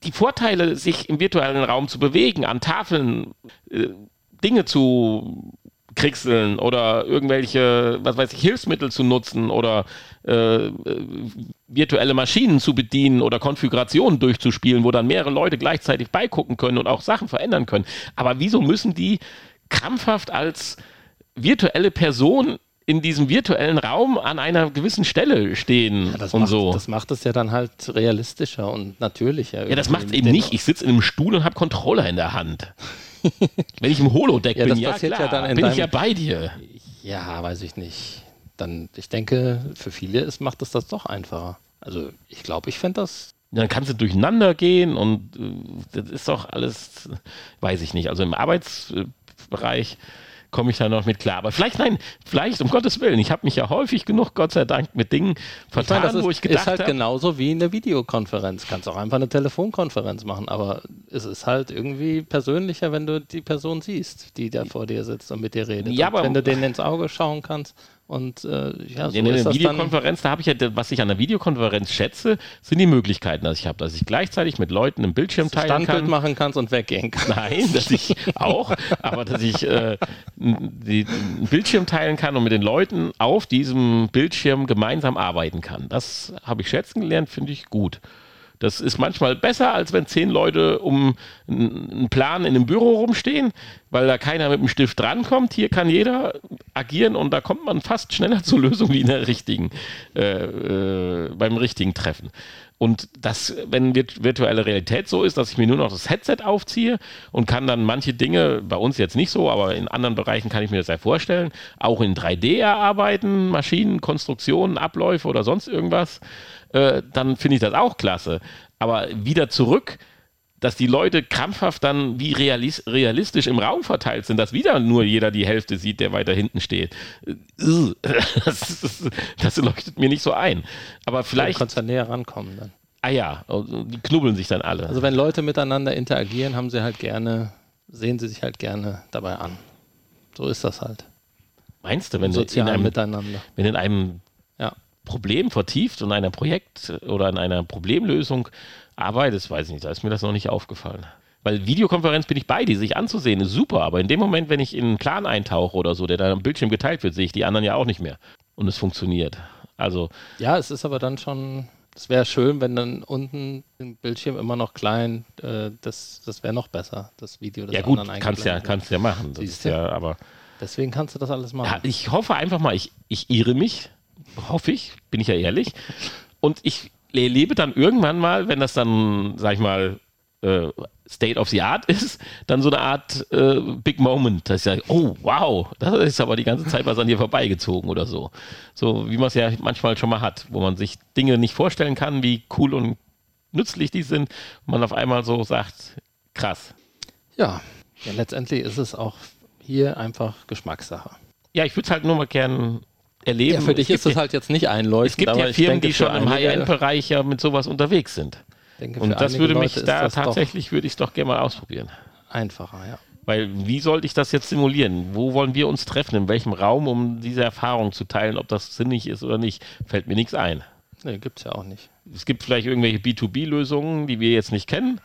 die Vorteile, sich im virtuellen Raum zu bewegen, an Tafeln äh, Dinge zu kriegseln oder irgendwelche, was weiß ich, Hilfsmittel zu nutzen oder äh, virtuelle Maschinen zu bedienen oder Konfigurationen durchzuspielen, wo dann mehrere Leute gleichzeitig beigucken können und auch Sachen verändern können. Aber wieso müssen die krampfhaft als virtuelle Person in diesem virtuellen Raum an einer gewissen Stelle stehen ja, und macht, so. Das macht es ja dann halt realistischer und natürlicher. Ja, das macht es eben nicht. Ich sitze in einem Stuhl und habe Controller in der Hand. Wenn ich im Holodeck Ja, bin, das ja passiert klar, ja dann in bin ich deinem- ja bei dir. Ja, weiß ich nicht. Dann, ich denke, für viele ist, macht es das doch einfacher. Also ich glaube, ich fände das. Dann kannst du durcheinander gehen und äh, das ist doch alles, weiß ich nicht. Also im Arbeitsbereich komme ich da noch mit klar. Aber vielleicht, nein, vielleicht, um Gottes Willen, ich habe mich ja häufig genug, Gott sei Dank, mit Dingen Ich meine, vertan, das ist, wo ich gedacht ist halt habe. genauso wie eine Videokonferenz. Kannst auch einfach eine Telefonkonferenz machen, aber es ist halt irgendwie persönlicher, wenn du die Person siehst, die da vor dir sitzt und mit dir redet. Ja, und aber- wenn du denen ins Auge schauen kannst und äh, ja, so in einer. Videokonferenz, da habe ich ja, was ich an der Videokonferenz schätze, sind die Möglichkeiten, dass ich habe, dass ich gleichzeitig mit Leuten im Bildschirm teilen Standbild kann. machen kannst und weggehen kannst. Nein, dass ich auch, aber dass ich äh, die, einen Bildschirm teilen kann und mit den Leuten auf diesem Bildschirm gemeinsam arbeiten kann. Das habe ich schätzen gelernt, finde ich gut. Das ist manchmal besser, als wenn zehn Leute um einen Plan in einem Büro rumstehen, weil da keiner mit dem Stift drankommt. Hier kann jeder agieren und da kommt man fast schneller zur Lösung wie in der richtigen, äh, äh, beim richtigen Treffen. Und das, wenn virt- virtuelle Realität so ist, dass ich mir nur noch das Headset aufziehe und kann dann manche Dinge, bei uns jetzt nicht so, aber in anderen Bereichen kann ich mir das ja vorstellen, auch in 3D erarbeiten, Maschinen, Konstruktionen, Abläufe oder sonst irgendwas, äh, dann finde ich das auch klasse. Aber wieder zurück, dass die Leute krampfhaft dann wie realis realistisch im Raum verteilt sind, dass wieder nur jeder die Hälfte sieht, der weiter hinten steht. Das, das, leuchtet mir nicht so ein. Aber Vielleicht vielleicht, kannst du näher rankommen dann. ah ja, die knubbeln sich dann alle. Also wenn Leute miteinander interagieren, haben sie halt gerne, sehen sie sich halt gerne dabei an. So ist das halt. Meinst du, wenn du in einem, miteinander. wenn in einem Ja. Problem vertieft und einer Projekt oder an einer Problemlösung arbeitest, weiß ich nicht, da ist mir das noch nicht aufgefallen. Weil Videokonferenz bin ich bei, die sich anzusehen, ist super, aber in dem Moment, wenn ich in einen Plan eintauche oder so, der dann am Bildschirm geteilt wird, sehe ich die anderen ja auch nicht mehr. Und es funktioniert. Also, Ja, es ist aber dann schon, es wäre schön, wenn dann unten im Bildschirm immer noch klein, äh, das, das wäre noch besser, das Video des ja gut, kannst ja, wird. kannst ja machen. Das Siehst ist du? ja, aber Deswegen kannst du das alles machen. ja, ich hoffe einfach mal, ich, ich irre mich, hoffe ich, bin ich ja ehrlich. Und ich erlebe dann irgendwann mal, wenn das dann, sag ich mal, äh, State of the Art ist, dann so eine Art äh, Big Moment, dass ich sage, oh wow, das ist aber die ganze Zeit was an dir vorbeigezogen oder so. So wie man es ja manchmal schon mal hat, wo man sich Dinge nicht vorstellen kann, wie cool und nützlich die sind, und man auf einmal so sagt, krass. ja. ja, letztendlich ist es auch hier einfach Geschmackssache. Ja, ich würde es halt nur mal gern erleben. Ja, für dich Es ist gibt das halt jetzt nicht einleuchtend. Es gibt ja Firmen, denke, die schon im High-End-Bereich ja mit sowas unterwegs sind. denke, Und das würde Leute mich ist da tatsächlich, würde ich es doch gerne mal ausprobieren. einfacher, ja. Weil wie sollte ich das jetzt simulieren? Wo wollen wir uns treffen? In welchem Raum, um diese Erfahrung zu teilen, ob das sinnig ist oder nicht? Fällt mir nichts ein. Nee, gibt's ja auch nicht. Es gibt vielleicht irgendwelche B2B-Lösungen, die wir jetzt nicht kennen,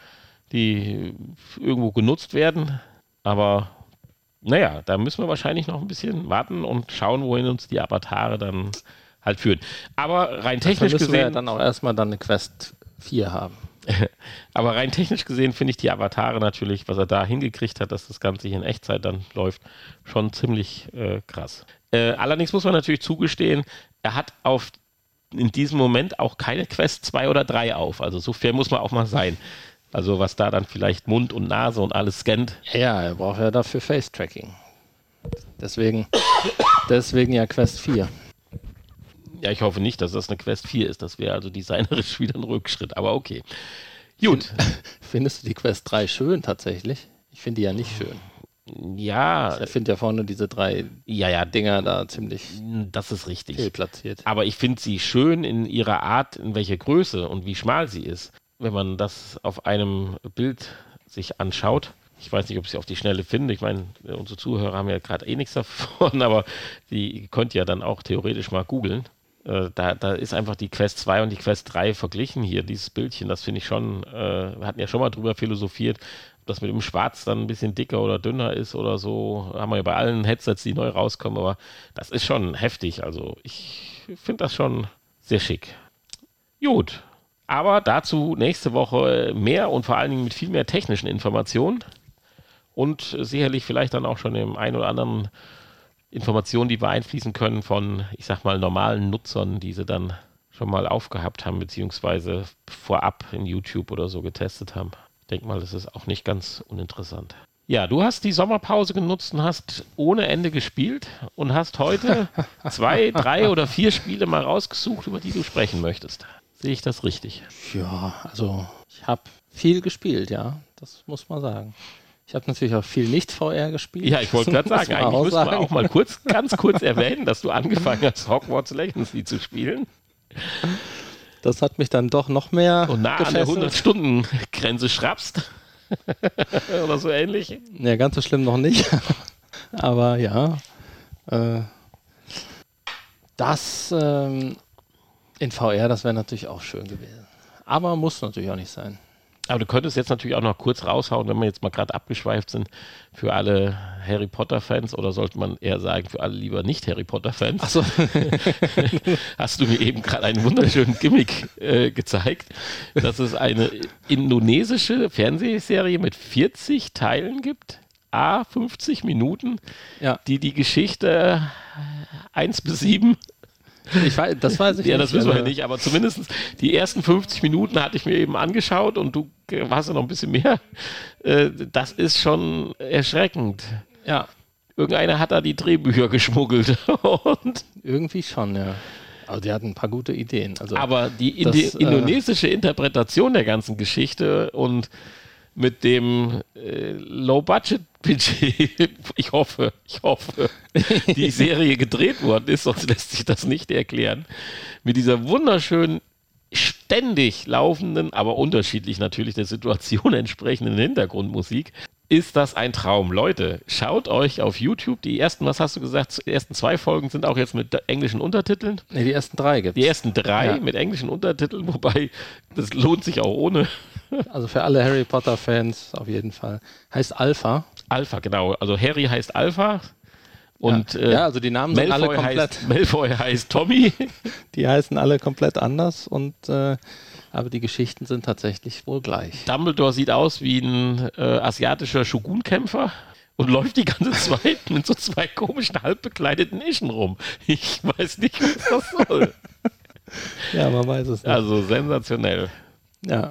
die irgendwo genutzt werden. Aber naja, da müssen wir wahrscheinlich noch ein bisschen warten und schauen, wohin uns die Avatare dann halt führen. Aber rein technisch müssen wir ja gesehen, dann auch erstmal dann eine Quest 4 haben. aber rein technisch gesehen finde ich die Avatare natürlich, was er da hingekriegt hat, dass das Ganze hier in Echtzeit dann läuft, schon ziemlich äh, krass. Äh, allerdings muss man natürlich zugestehen, er hat auf in diesem Moment auch keine Quest 2 oder 3 auf. Also so fair muss man auch mal sein. Also was da dann vielleicht Mund und Nase und alles scannt. Ja, er braucht ja dafür Face-Tracking. Deswegen, deswegen ja Quest 4. Ja, ich hoffe nicht, dass das eine Quest 4 ist. Das wäre also designerisch wieder ein Rückschritt. Aber okay. Gut. Findest du die Quest 3 schön tatsächlich? Ich finde die ja nicht schön. Ja, Ich finde ja vorne diese drei ja, ja, Dinger da ziemlich das ist richtig. fehlplatziert. Aber ich finde sie schön in ihrer Art, in welcher Größe und wie schmal sie ist. Wenn man das auf einem Bild sich anschaut. Ich weiß nicht, ob ich sie auf die Schnelle finde. Ich meine, unsere Zuhörer haben ja gerade eh nichts davon, aber die könnt ihr dann auch theoretisch mal googeln. Äh, da, da ist einfach die Quest 2 und die Quest 3 verglichen hier. Dieses Bildchen, das finde ich schon, äh, wir hatten ja schon mal drüber philosophiert, ob das mit dem Schwarz dann ein bisschen dicker oder dünner ist oder so. Haben wir ja bei allen Headsets, die neu rauskommen, aber das ist schon heftig. Also ich finde das schon sehr schick. Gut. Aber dazu nächste Woche mehr und vor allen Dingen mit viel mehr technischen Informationen und sicherlich vielleicht dann auch schon im ein oder anderen Informationen, die wir einfließen können von, ich sag mal, normalen Nutzern, die sie dann schon mal aufgehabt haben, beziehungsweise vorab in YouTube oder so getestet haben. Ich denke mal, das ist auch nicht ganz uninteressant. Ja, du hast die Sommerpause genutzt und hast ohne Ende gespielt und hast heute zwei, drei oder vier Spiele mal rausgesucht, über die du sprechen möchtest. Sehe ich das richtig? Ja, also ich habe viel gespielt, ja. Das muss man sagen. Ich habe natürlich auch viel Nicht-VR gespielt. Ja, ich wollte gerade sagen, eigentlich müssen wir auch mal kurz, ganz kurz erwähnen, dass du angefangen hast, Hogwarts Legacy zu spielen. Das hat mich dann doch noch mehr Und nah an der 100-Stunden-Grenze schrappst. Oder so ähnlich. Ja, ganz so schlimm noch nicht. Aber ja. Äh, das ähm, in VR, das wäre natürlich auch schön gewesen. Aber muss natürlich auch nicht sein. Aber du könntest jetzt natürlich auch noch kurz raushauen, wenn wir jetzt mal gerade abgeschweift sind, für alle Harry Potter-Fans oder sollte man eher sagen, für alle lieber nicht Harry Potter-Fans. Achso. Hast du mir eben gerade einen wunderschönen Gimmick äh, gezeigt, dass es eine indonesische Fernsehserie mit 40 Teilen gibt, a 50 Minuten, Ja. die die Geschichte 1 bis 7 Ich weiß, das weiß ich ja, nicht. das wissen wir ja nicht, aber zumindest die ersten 50 Minuten hatte ich mir eben angeschaut und du warst ja noch ein bisschen mehr. Äh, Das ist schon erschreckend. Ja, Irgendeiner hat da die Drehbücher geschmuggelt. Und, irgendwie schon, ja. Aber die hatten ein paar gute Ideen. Also, aber die Das, Indi äh, indonesische Interpretation der ganzen Geschichte und mit dem äh, Low-Budget-Budget, ich hoffe, ich hoffe, die Serie gedreht worden ist, sonst lässt sich das nicht erklären, mit dieser wunderschönen, ständig laufenden, aber unterschiedlich natürlich der Situation entsprechenden Hintergrundmusik, ist das ein Traum. Leute, schaut euch auf YouTube die ersten, was hast du gesagt, die ersten zwei Folgen sind auch jetzt mit englischen Untertiteln. nee, die ersten drei gibt Die ersten drei Ja. mit englischen Untertiteln, wobei das lohnt sich auch ohne. Also für alle Harry Potter-Fans auf jeden Fall. Heißt Alpha. Alpha, genau. Also Harry heißt Alpha und ja. äh, ja, also die Namen sind alle Malfoy, komplett, heißt, Malfoy heißt Tommy. die heißen alle komplett anders und äh, aber die Geschichten sind tatsächlich wohl gleich. Dumbledore sieht aus wie ein äh, asiatischer Shogun-Kämpfer und läuft die ganze Zeit mit so zwei komischen, halbbekleideten Ischen rum. Ich weiß nicht, was das soll. Ja, man weiß es nicht. Also sensationell. ja.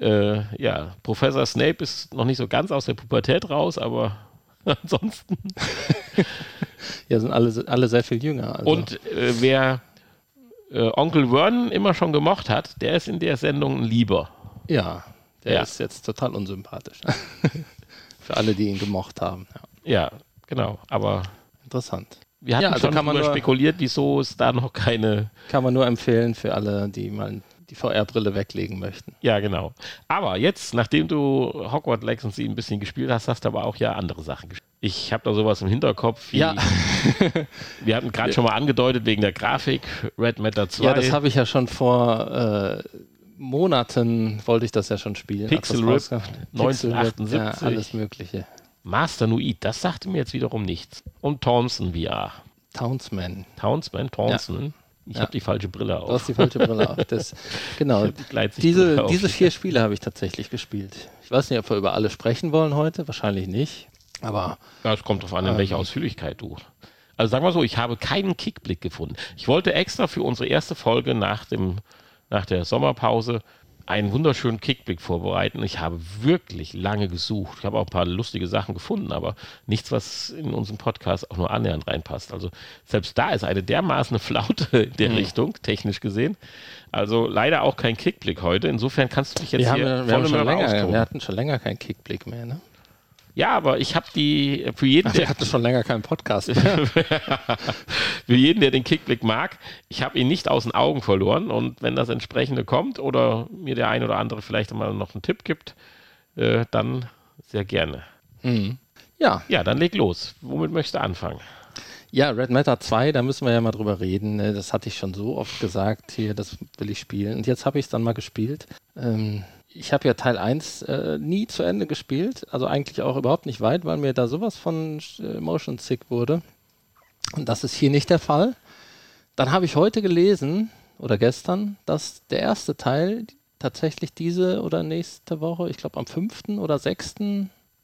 Äh, ja, Professor Snape ist noch nicht so ganz aus der Pubertät raus, aber ansonsten. ja, sind alle, alle sehr viel jünger. Also. Und äh, wer äh, Onkel Vernon immer schon gemocht hat, der ist in der Sendung lieber. ja, der Ja. ist jetzt total unsympathisch. für alle, die ihn gemocht haben. Ja. Ja, genau. Aber Interessant. wir hatten Ja, also schon kann man nur- spekuliert, wieso es da noch keine. Kann man nur empfehlen für alle, die mal die VR-Brille weglegen möchten. Ja, genau. Aber jetzt, nachdem du Hogwarts Legacy ein bisschen gespielt hast, hast du aber auch ja andere Sachen gespielt. Ich habe da sowas im Hinterkopf. Wie, Ja. Wir hatten gerade schon mal angedeutet wegen der Grafik, Red Matter 2. Ja, das habe ich ja schon vor äh, Monaten, wollte ich das ja schon spielen. Pixel Rip, rauskam. Pixel Rip, 1978. Ja, alles Mögliche. Master Nuit, das sagte mir jetzt wiederum nichts. Und Thompson VR. Townsman. Townsman, Thompson. Ich Ja. habe die falsche Brille Du auf. hast die falsche Brille auf. Das, genau. Die Diese, auf. diese vier Spiele habe ich tatsächlich gespielt. Ich weiß nicht, ob wir über alle sprechen wollen heute. Wahrscheinlich nicht. Aber Ja, es kommt darauf an, in Ähm. welcher Ausführlichkeit du. Also sagen wir so, ich habe keinen Kickblick gefunden. Ich wollte extra für unsere erste Folge nach, dem, nach der Sommerpause einen wunderschönen Kickblick vorbereiten. Ich habe wirklich lange gesucht. Ich habe auch ein paar lustige Sachen gefunden, aber nichts, was in unseren Podcast auch nur annähernd reinpasst. Also selbst da ist eine dermaßen Flaute in Mhm. der Richtung, technisch gesehen. Also leider auch kein Kickblick heute. Insofern kannst du dich jetzt wir, haben, hier ja- wir, haben schon länger, wir hatten schon länger keinen Kickblick mehr. Ne? Ja, aber ich habe die für jeden, Wir der hatten schon länger keinen Podcast. Für jeden, der den Kickblick mag, ich habe ihn nicht aus den Augen verloren und wenn das entsprechende kommt oder mir der ein oder andere vielleicht mal noch einen Tipp gibt, äh, dann sehr gerne. Mhm. Ja, Ja, dann leg los. Womit möchtest du anfangen? Ja, Red Matter 2, da müssen wir ja mal drüber reden. ne? Das hatte ich schon so oft gesagt, hier, das will ich spielen. Und jetzt habe ich es dann mal gespielt. Ähm, ich habe ja Teil 1 äh, nie zu Ende gespielt, also eigentlich auch überhaupt nicht weit, weil mir da sowas von äh, Motion Sick wurde. Und das ist hier nicht der Fall. Dann habe ich heute gelesen, oder gestern, dass der erste Teil tatsächlich diese oder nächste Woche, ich glaube am 5. oder 6.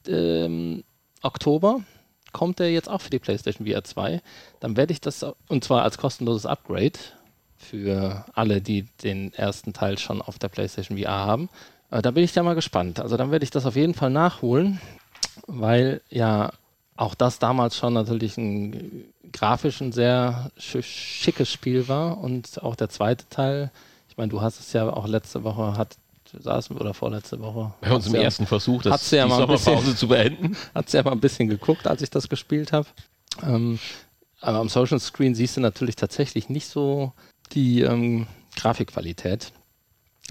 Ähm, Oktober, kommt der jetzt auch für die PlayStation VR 2. Dann werde ich das, und zwar als kostenloses Upgrade für alle, die den ersten Teil schon auf der PlayStation VR haben. Äh, da bin ich ja mal gespannt. Also dann werde ich das auf jeden Fall nachholen. weil ja auch das damals schon natürlich ein grafisch ein sehr schickes Spiel war und auch der zweite Teil, ich meine, du hast es ja auch letzte Woche, hat saßen oder vorletzte Woche. Bei uns im ja, ersten Versuch, das ja die Sommerpause bisschen, zu beenden. Hat sie ja mal ein bisschen geguckt, als ich das gespielt habe. Ähm, aber am Social Screen siehst du natürlich tatsächlich nicht so die ähm, Grafikqualität.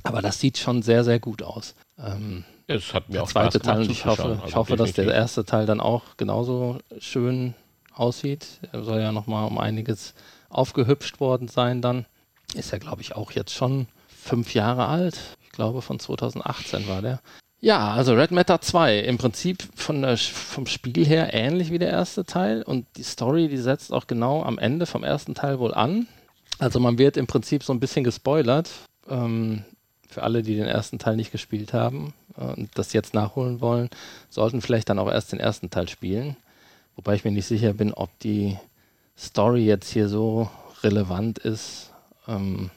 Aber das sieht schon sehr, sehr gut aus. Ähm, es hat mir der auch zweite Teil und ich hoffe, also ich hoffe dass der erste Teil dann auch genauso schön aussieht. Er soll ja nochmal um einiges aufgehübscht worden sein dann. Ist ja, glaube ich, auch jetzt schon fünf Jahre alt. Ich glaube, von 2018 war der. Ja, also Red Matter 2, im Prinzip von der, vom Spiel her ähnlich wie der erste Teil und die Story, die setzt auch genau am Ende vom ersten Teil wohl an. Also man wird im Prinzip so ein bisschen gespoilert. Ähm, für alle, die den ersten Teil nicht gespielt haben äh, und das jetzt nachholen wollen, sollten vielleicht dann auch erst den ersten Teil spielen. Wobei ich mir nicht sicher bin, ob die Story jetzt hier so relevant ist, ähm,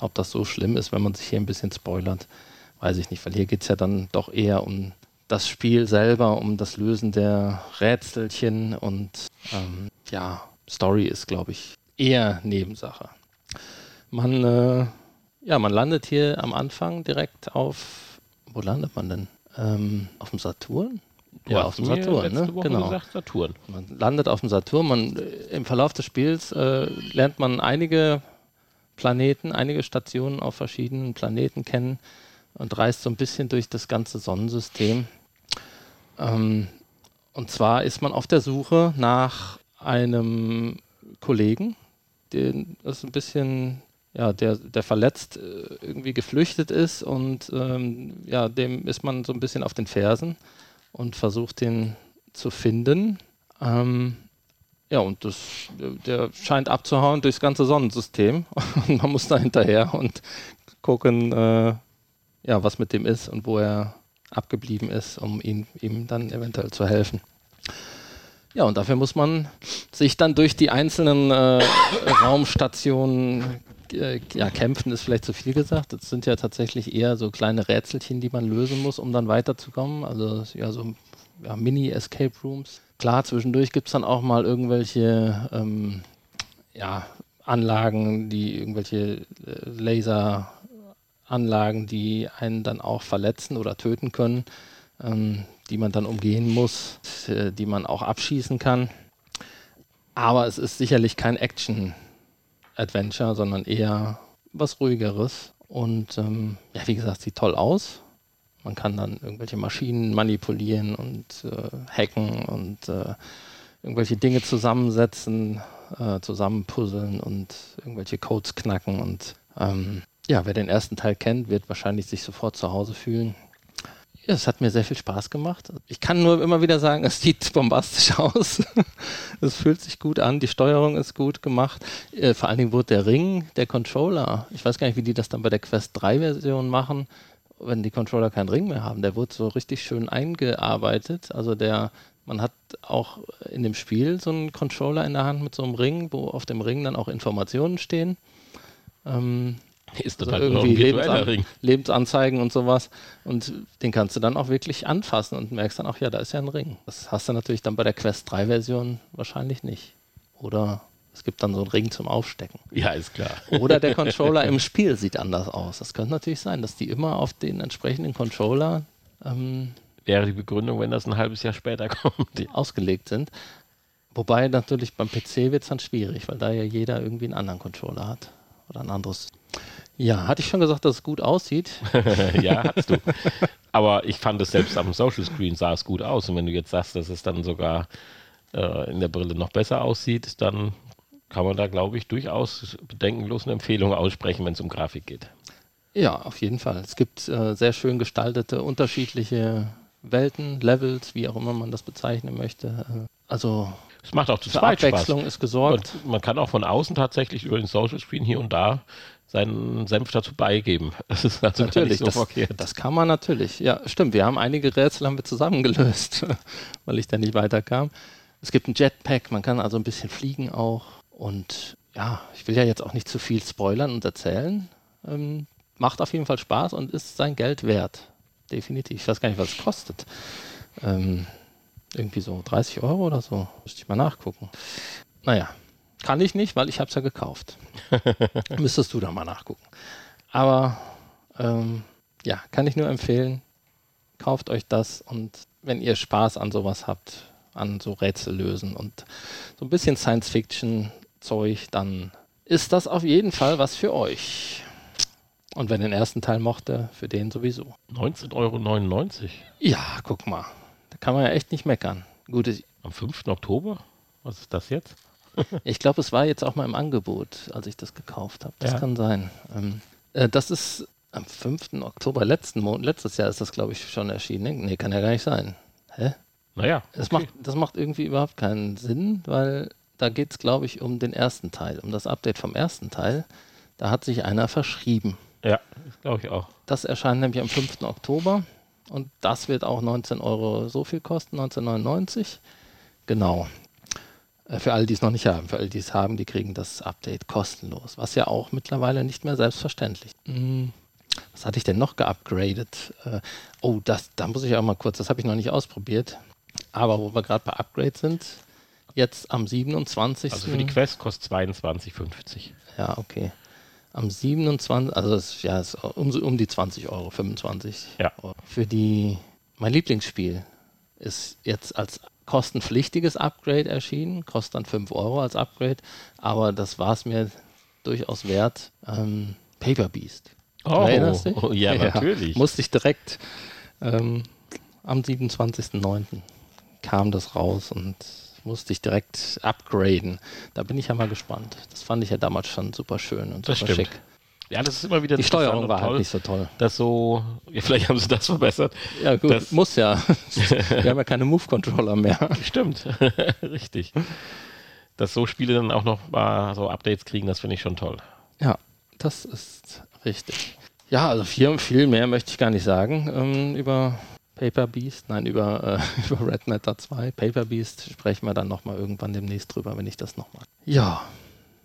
ob das so schlimm ist, wenn man sich hier ein bisschen spoilert, weiß ich nicht, weil hier geht es ja dann doch eher um das Spiel selber, um das Lösen der Rätselchen und ähm, ja, Story ist, glaube ich, eher Nebensache. Man, äh, ja, man landet hier am Anfang direkt auf, wo landet man denn? Ähm, auf dem Saturn? Du ja, auf dem Saturn, ne? Genau. Gesagt, Saturn. Man landet auf dem Saturn. Man, äh, Im Verlauf des Spiels äh, lernt man einige Planeten, einige Stationen auf verschiedenen Planeten kennen und reist so ein bisschen durch das ganze Sonnensystem. Ähm, und zwar ist man auf der Suche nach einem Kollegen, den ist ein bisschen, ja, der, der verletzt äh, irgendwie geflüchtet ist und ähm, ja, dem ist man so ein bisschen auf den Fersen und versucht den zu finden. Ähm, ja, und das, der scheint abzuhauen durchs ganze Sonnensystem. Und man muss da hinterher und gucken, äh, ja, was mit dem ist und wo er abgeblieben ist, um ihn, ihm dann eventuell zu helfen. Ja, und dafür muss man sich dann durch die einzelnen äh, Raumstationen äh, ja, kämpfen, ist vielleicht zu viel gesagt. Das sind ja tatsächlich eher so kleine Rätselchen, die man lösen muss, um dann weiterzukommen. Also ja, so ja, Mini-Escape Rooms. Klar, zwischendurch gibt es dann auch mal irgendwelche ähm, ja, Anlagen, die irgendwelche äh, Laseranlagen, die einen dann auch verletzen oder töten können, ähm, die man dann umgehen muss, äh, die man auch abschießen kann. Aber es ist sicherlich kein Action-Adventure, sondern eher was ruhigeres. Und ähm, ja, wie gesagt, sieht toll aus. Man kann dann irgendwelche Maschinen manipulieren und äh, hacken und äh, irgendwelche Dinge zusammensetzen, äh, zusammenpuzzeln und irgendwelche Codes knacken. Und ähm, ja, wer den ersten Teil kennt, wird wahrscheinlich sich sofort zu Hause fühlen. Ja, es hat mir sehr viel Spaß gemacht. Ich kann nur immer wieder sagen, es sieht bombastisch aus. es fühlt sich gut an, die Steuerung ist gut gemacht. Äh, vor allen Dingen wurde der Ring, der Controller, ich weiß gar nicht, wie die das dann bei der Quest 3 Version machen, wenn die Controller keinen Ring mehr haben, der wurde so richtig schön eingearbeitet. Also der, man hat auch in dem Spiel so einen Controller in der Hand mit so einem Ring, wo auf dem Ring dann auch Informationen stehen. Ähm, ist das also irgendwie Lebensan Ring. Lebensanzeigen und sowas. Und den kannst du dann auch wirklich anfassen und merkst dann auch, ja, da ist ja ein Ring. Das hast du natürlich dann bei der Quest 3 Version wahrscheinlich nicht. Oder es gibt dann so einen Ring zum Aufstecken. Ja, ist klar. Oder der Controller im Spiel sieht anders aus. Das könnte natürlich sein, dass die immer auf den entsprechenden Controller ähm, wäre die Begründung, wenn das ein halbes Jahr später kommt. Ausgelegt sind. Wobei natürlich beim PC wird es dann schwierig, weil da ja jeder irgendwie einen anderen Controller hat. Oder ein anderes. Ja, hatte ich schon gesagt, dass es gut aussieht? ja, hattest du. Aber ich fand es selbst am Social Screen sah es gut aus. Und wenn du jetzt sagst, dass es dann sogar äh, in der Brille noch besser aussieht, dann kann man da, glaube ich, durchaus bedenkenlos eine Empfehlung aussprechen, wenn es um Grafik geht. Ja, auf jeden Fall. Es gibt äh, sehr schön gestaltete, unterschiedliche Welten, Levels, wie auch immer man das bezeichnen möchte. Äh, also es macht auch zu zweit Abwechslung Spaß. ist gesorgt. Man, man, kann auch von außen tatsächlich über den Social Screen hier und da seinen Senf dazu beigeben. Das ist also natürlich so das, verkehrt. Das kann man natürlich. Ja, stimmt. Wir haben einige Rätsel haben wir zusammen gelöst, weil ich da nicht weiterkam. Es gibt ein Jetpack, man kann also ein bisschen fliegen auch. Und ja, ich will ja jetzt auch nicht zu viel spoilern und erzählen. Ähm, macht auf jeden Fall Spaß und ist sein Geld wert. Definitiv. Ich weiß gar nicht, was es kostet. Ähm, Irgendwie so 30 Euro oder so. Müsste ich mal nachgucken. Naja, kann ich nicht, weil ich habe es ja gekauft. Müsstest du da mal nachgucken. Aber ähm, ja, kann ich nur empfehlen. Kauft euch das und wenn ihr Spaß an sowas habt, an so Rätsel lösen und so ein bisschen Science-Fiction-Zeug, dann ist das auf jeden Fall was für euch. Und wenn den ersten Teil mochte, für den sowieso. 19,99 Euro. Ja, guck mal. Da kann man ja echt nicht meckern. Gut, Am 5. Oktober? Was ist das jetzt? ich glaube, es war jetzt auch mal im Angebot, als ich das gekauft habe. Das Ja. kann sein. Ähm, äh, das ist am 5. Oktober letzten Monat, letztes Jahr ist das, glaube ich, schon erschienen. Ne? Nee, kann ja gar nicht sein. Hä? Naja, Das, okay. macht, das macht irgendwie überhaupt keinen Sinn, weil da geht es, glaube ich, um den ersten Teil, um das Update vom ersten Teil. Da hat sich einer verschrieben. Ja, das glaube ich auch. Das erscheint nämlich am 5. Oktober und das wird auch 19 Euro so viel kosten, 1999. Genau. Äh, Für alle, die es noch nicht haben, für alle, die es haben, die kriegen das Update kostenlos, was ja auch mittlerweile nicht mehr selbstverständlich. Hm, Was hatte ich denn noch geupgradet? Äh, Oh, das, da muss ich auch mal kurz, das habe ich noch nicht ausprobiert. Aber wo wir gerade bei Upgrade sind, jetzt am 27. Also für die Quest kostet 22,50. Ja, okay. Am 27. Also es, ja, es ist um, um die 20 Euro, 25 Ja. Euro. Für die, mein Lieblingsspiel ist jetzt als kostenpflichtiges Upgrade erschienen, kostet dann 5 Euro als Upgrade, aber das war es mir durchaus wert. Ähm, Paper Beast. Oh, oh, ja, natürlich. Musste ich direkt ähm, am 27.09. kam das raus und musste ich direkt upgraden. Da bin ich ja mal gespannt. Das fand ich ja damals schon super schön und super schick. Ja, das ist immer wieder Die Steuerung war halt toll, nicht so toll. dass so, ja, vielleicht haben sie das verbessert. Ja, gut, Das- muss ja. Wir haben ja keine Move-Controller mehr. Stimmt, richtig. Dass so Spiele dann auch noch mal so Updates kriegen, das finde ich schon toll. Ja, das ist richtig. Ja, also viel, viel mehr möchte ich gar nicht sagen ähm, über Paper Beast. Nein, über, äh, über Red Matter 2. Paper Beast sprechen wir dann nochmal irgendwann demnächst drüber, wenn ich das nochmal. Ja,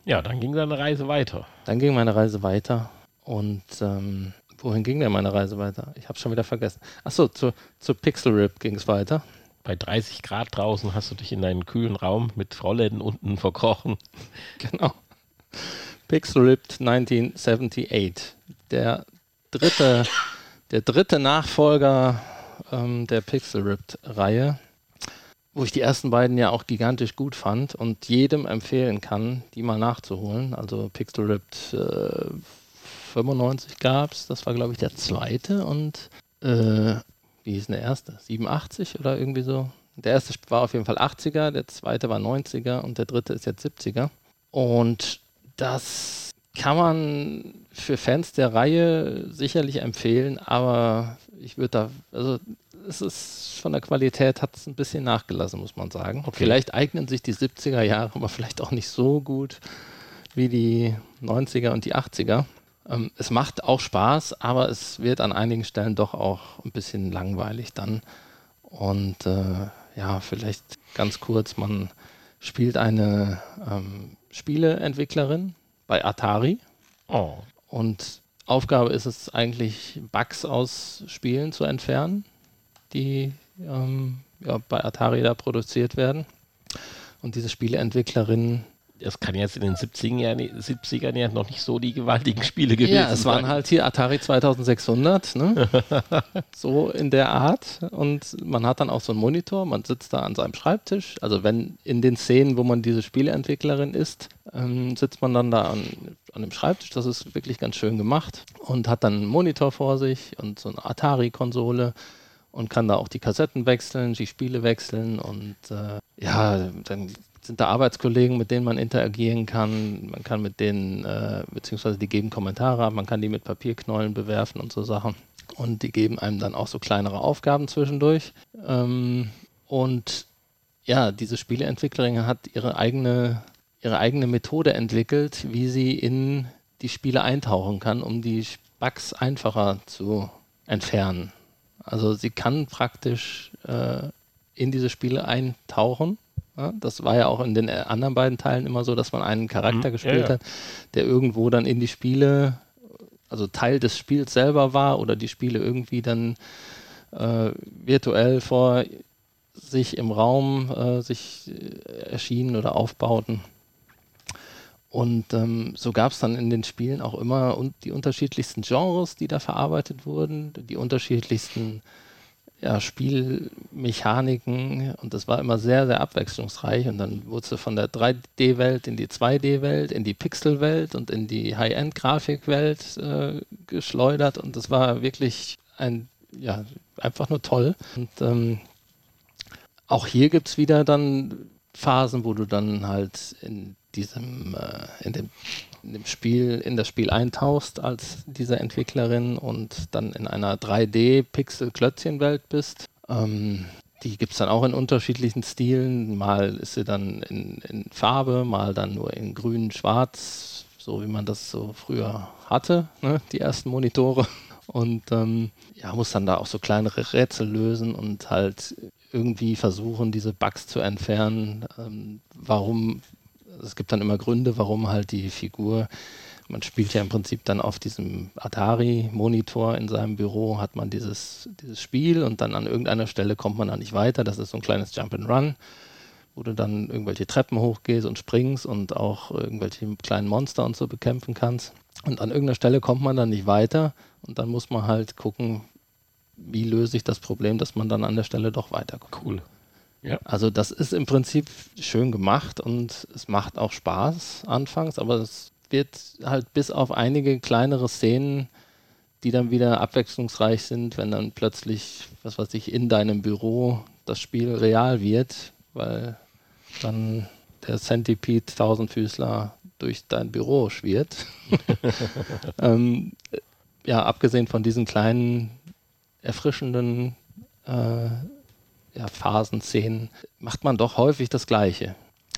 Ja, dann ging seine Reise weiter. dann ging meine Reise weiter. Und ähm, wohin ging denn meine Reise weiter? Ich habe schon wieder vergessen. Achso, zu, zu Pixel Rip ging es weiter. Bei 30 Grad draußen hast du dich in deinen kühlen Raum mit Rollläden unten verkrochen. Genau. Pixel Ripped 1978. Der dritte, der dritte Nachfolger ähm, der Pixel Ripped Reihe, wo ich die ersten beiden ja auch gigantisch gut fand und jedem empfehlen kann, die mal nachzuholen. Also Pixel Ripped äh, 95 gab es, das war glaube ich der zweite und äh, wie hieß denn der erste? 87 oder irgendwie so? Der erste war auf jeden Fall 80er, der zweite war 90er und der dritte ist jetzt 70er. Und das kann man für Fans der Reihe sicherlich empfehlen, aber ich würde da, also es ist von der Qualität hat es ein bisschen nachgelassen, muss man sagen. Okay. Vielleicht eignen sich die 70er Jahre, aber vielleicht auch nicht so gut wie die 90er und die 80er. Ähm, es macht auch Spaß, aber es wird an einigen Stellen doch auch ein bisschen langweilig dann. Und äh, ja, vielleicht ganz kurz, man spielt eine ähm, Spieleentwicklerin bei Atari Oh, und Aufgabe ist es eigentlich, Bugs aus Spielen zu entfernen, die ähm, ja, bei Atari da produziert werden. Und diese Spieleentwicklerin das kann jetzt in den 70er Jahren, 70ern ja noch nicht so die gewaltigen Spiele gewesen Ja, es waren sein. halt hier Atari 2600, ne? so in der Art. Und man hat dann auch so einen Monitor, man sitzt da an seinem Schreibtisch. Also wenn in den Szenen, wo man diese Spieleentwicklerin ist, ähm, sitzt man dann da an, an dem Schreibtisch. Das ist wirklich ganz schön gemacht. Und hat dann einen Monitor vor sich und so eine Atari-Konsole und kann da auch die Kassetten wechseln, die Spiele wechseln und äh, ja, dann sind da Arbeitskollegen, mit denen man interagieren kann. Man kann mit denen, äh, beziehungsweise die geben Kommentare ab, man kann die mit Papierknollen bewerfen und so Sachen. Und die geben einem dann auch so kleinere Aufgaben zwischendurch. Ähm, und ja, diese Spieleentwicklerin hat ihre eigene, ihre eigene Methode entwickelt, wie sie in die Spiele eintauchen kann, um die Bugs einfacher zu entfernen. Also sie kann praktisch äh, in diese Spiele eintauchen. Ja, das war ja auch in den äh, anderen beiden Teilen immer so, dass man einen Charakter Mhm, gespielt ja, ja. hat, der irgendwo dann in die Spiele, also Teil des Spiels selber war oder die Spiele irgendwie dann äh, virtuell vor sich im Raum äh, sich äh, erschienen oder aufbauten. Und ähm, so gab es dann in den Spielen auch immer un die unterschiedlichsten Genres, die da verarbeitet wurden, die unterschiedlichsten ja, Spielmechaniken. Und das war immer sehr, sehr abwechslungsreich. Und dann wurde sie von der 3D-Welt in die 2D-Welt, in die Pixel-Welt und in die High-End-Grafik-Welt äh, geschleudert. Und das war wirklich ein, ja, einfach nur toll. Und ähm, auch hier gibt es wieder dann Phasen, wo du dann halt in diesem, äh, in dem in dem Spiel, in das Spiel eintauchst als diese Entwicklerin und dann in einer 3D-Pixel-Klötzchen-Welt bist. Ähm, die gibt es dann auch in unterschiedlichen Stilen. Mal ist sie dann in, in Farbe, mal dann nur in grün, schwarz, so wie man das so früher hatte, ne? die ersten Monitore. Und ähm, ja, muss dann da auch so kleinere Rätsel lösen und halt irgendwie versuchen, diese Bugs zu entfernen. Ähm, warum es gibt dann immer Gründe, warum halt die Figur, man spielt ja im Prinzip dann auf diesem Atari-Monitor in seinem Büro, hat man dieses, dieses Spiel und dann an irgendeiner Stelle kommt man da nicht weiter. Das ist so ein kleines Jump and Run, wo du dann irgendwelche Treppen hochgehst und springst und auch irgendwelche kleinen Monster und so bekämpfen kannst. Und an irgendeiner Stelle kommt man dann nicht weiter und dann muss man halt gucken, wie löse ich das Problem, dass man dann an der Stelle doch weiterkommt. Cool. Ja. Also das ist im Prinzip schön gemacht und es macht auch Spaß anfangs, aber es wird halt bis auf einige kleinere Szenen, die dann wieder abwechslungsreich sind, wenn dann plötzlich, was weiß ich, in deinem Büro das Spiel real wird, weil dann der Centipede Tausendfüßler durch dein Büro schwirrt. ähm, ja, abgesehen von diesen kleinen, erfrischenden äh, ja, Phasen, Szenen, macht man doch häufig das Gleiche.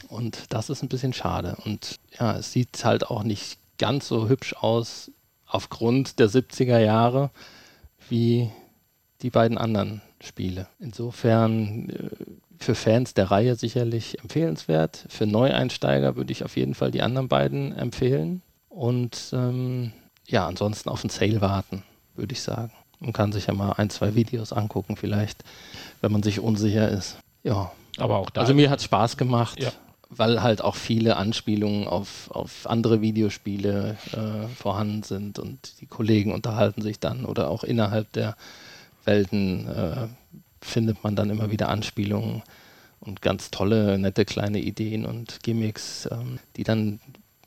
Und das ist ein bisschen schade. Und ja, es sieht halt auch nicht ganz so hübsch aus aufgrund der 70er Jahre wie die beiden anderen Spiele. Insofern äh, für Fans der Reihe sicherlich empfehlenswert. Für Neueinsteiger würde ich auf jeden Fall die anderen beiden empfehlen. Und ähm, ja, ansonsten auf den Sale warten, würde ich sagen. Man kann sich ja mal ein, zwei Videos angucken, vielleicht, wenn man sich unsicher ist. Ja. Aber auch da. Also mir hat es Spaß gemacht, ja. weil halt auch viele Anspielungen auf, auf andere Videospiele äh, vorhanden sind und die Kollegen unterhalten sich dann oder auch innerhalb der Welten äh, findet man dann immer wieder Anspielungen und ganz tolle, nette kleine Ideen und Gimmicks, ähm, die dann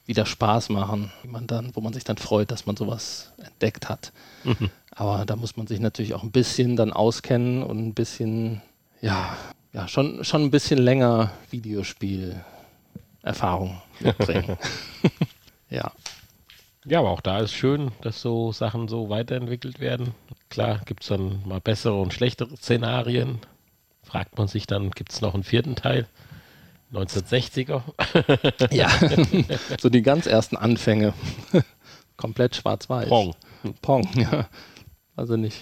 wieder Spaß machen, man dann, wo man sich dann freut, dass man sowas entdeckt hat. Mhm. Aber da muss man sich natürlich auch ein bisschen dann auskennen und ein bisschen, ja, ja, schon, schon ein bisschen länger Videospiel-Erfahrung mitbringen. ja. Ja, aber auch da ist schön, dass so Sachen so weiterentwickelt werden. Klar gibt es dann mal bessere und schlechtere Szenarien. Fragt man sich dann, gibt es noch einen vierten Teil? 1960er? ja, so die ganz ersten Anfänge. Komplett schwarz-weiß. Pong. Pong, ja. Also nicht.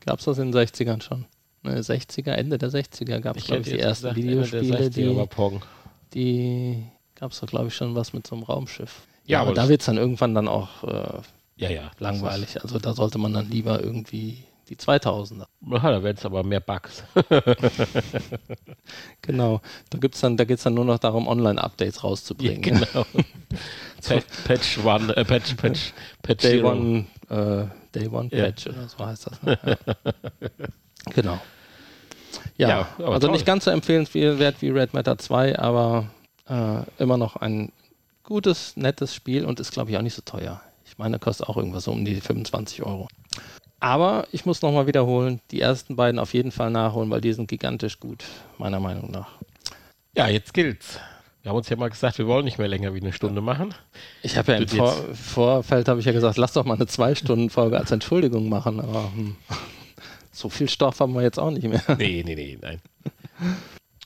Gab es das in den 60ern schon? Ne, 60er, Ende der 60er gab es, glaube ich, die ersten gesagt, Videospiele, 60er, die, die gab es da, glaube ich, schon was mit so einem Raumschiff. Ja, aber, aber da wird es dann irgendwann dann auch äh, ja, ja, langweilig. Also da sollte man dann lieber irgendwie die 2000er. Ja, da werden es aber mehr Bugs. genau. Da gibt's dann, da geht es dann nur noch darum, Online-Updates rauszubringen. Ja, genau. Patch One, äh, Patch, Patch, Patch Day Zero. One, äh, Day One Patch oder so heißt das. Ne? Ja. genau. Ja, ja also toll. nicht ganz so empfehlenswert wie Red Matter 2, aber äh, immer noch ein gutes, nettes Spiel und ist, glaube ich, auch nicht so teuer. Ich meine, kostet auch irgendwas so um die 25 Euro. Aber ich muss nochmal wiederholen, die ersten beiden auf jeden Fall nachholen, weil die sind gigantisch gut, meiner Meinung nach. Ja, jetzt gilt's. Wir haben uns ja mal gesagt, wir wollen nicht mehr länger wie eine Stunde machen. Ich habe ja im Vor Vorfeld habe ich ja gesagt, lass doch mal eine zwei Stunden Folge als Entschuldigung machen, aber hm, so viel Stoff haben wir jetzt auch nicht mehr. Nee, nee, nee, nein.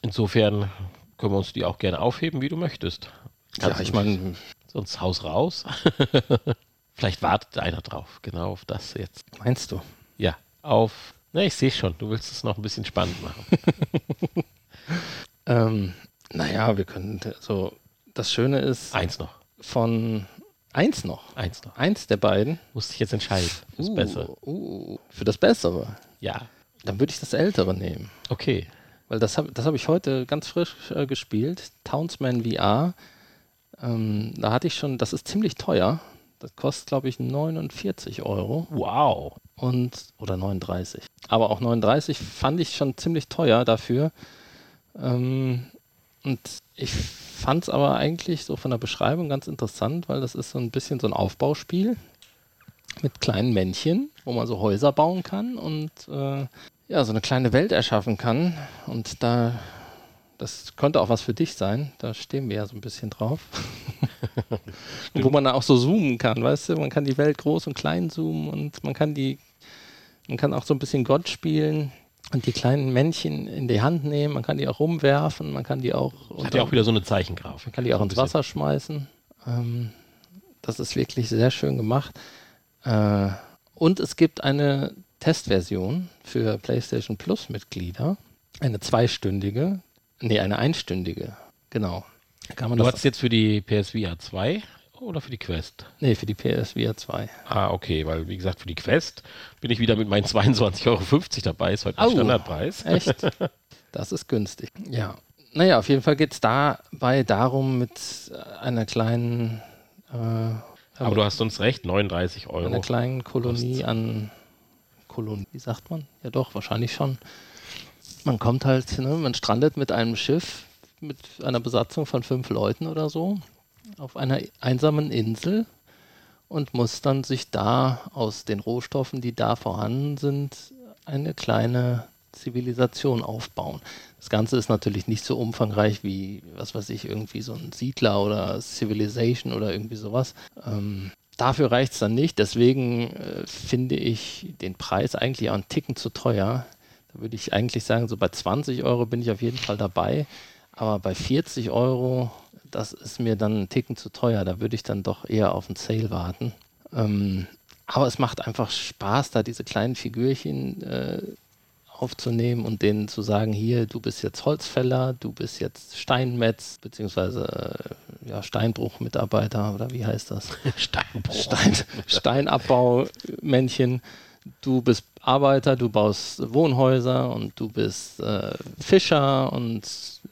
Insofern können wir uns die auch gerne aufheben, wie du möchtest. Kannst ja, ich meine, sonst Haus raus. Vielleicht wartet einer drauf, genau auf das jetzt. Meinst du? Ja, auf. Na, ich sehe schon, du willst es noch ein bisschen spannend machen. ähm, naja, wir können so. Das Schöne ist. Eins noch. Von. Eins noch. Eins noch. Eins der beiden. Muss ich jetzt entscheiden. Das uh, Bessere. Uh, für das Bessere. Ja. Dann würde ich das Ältere nehmen. Okay. weil das habe das hab ich heute ganz frisch äh, gespielt. Townsman VR. Ähm, da hatte ich schon, das ist ziemlich teuer. Das kostet, glaube ich, 49 Euro. Wow. Und, oder 39. Aber auch 39 fand ich schon ziemlich teuer dafür. Ähm, und ich fand es aber eigentlich so von der Beschreibung ganz interessant, weil das ist so ein bisschen so ein Aufbauspiel mit kleinen Männchen, wo man so Häuser bauen kann und äh, ja, so eine kleine Welt erschaffen kann. Und da, das könnte auch was für dich sein. Da stehen wir ja so ein bisschen drauf. wo man da auch so zoomen kann, weißt du? Man kann die Welt groß und klein zoomen und man kann die, man kann auch so ein bisschen Gott spielen und die kleinen Männchen in die Hand nehmen. Man kann die auch rumwerfen, man kann die auch. Hat ja auch wieder so eine Zeichengrafik. Man kann die auch ins Wasser schmeißen. Ähm, das ist wirklich sehr schön gemacht. Äh, und es gibt eine Testversion für PlayStation Plus Mitglieder. Eine zweistündige, nee, eine einstündige, genau. Kann man du hast jetzt für die PSVR 2 oder für die Quest? Nee, für die PSVR 2. Ah, okay, weil wie gesagt, für die Quest bin ich wieder mit meinen 22,50 Euro dabei, ist heute der Standardpreis. Echt? Das ist günstig. Ja. Naja, auf jeden Fall geht es dabei darum, mit einer kleinen. Äh, Aber du hast uns recht, 39 Euro. Einer kleinen Kolonie kostet. an. Kolonie, wie sagt man? Ja, doch, wahrscheinlich schon. Man kommt halt, ne, man strandet mit einem Schiff mit einer Besatzung von fünf Leuten oder so auf einer einsamen Insel und muss dann sich da aus den Rohstoffen, die da vorhanden sind, eine kleine Zivilisation aufbauen. Das Ganze ist natürlich nicht so umfangreich wie, was weiß ich, irgendwie so ein Siedler oder Civilization oder irgendwie sowas. Ähm, dafür reicht es dann nicht. Deswegen äh, finde ich den Preis eigentlich auch einen Ticken zu teuer. Da würde ich eigentlich sagen, so bei 20 Euro bin ich auf jeden Fall dabei. Aber bei 40 Euro das ist mir dann ein Ticken zu teuer. Da würde ich dann doch eher auf einen Sale warten. Ähm, aber es macht einfach Spaß, da diese kleinen Figürchen äh, aufzunehmen und denen zu sagen, hier, du bist jetzt Holzfäller, du bist jetzt Steinmetz, beziehungsweise äh, ja, Steinbruchmitarbeiter oder wie heißt das? Steinbruch. Stein, Steinabbaumänchen. Du bist Arbeiter, du baust Wohnhäuser und du bist äh, Fischer und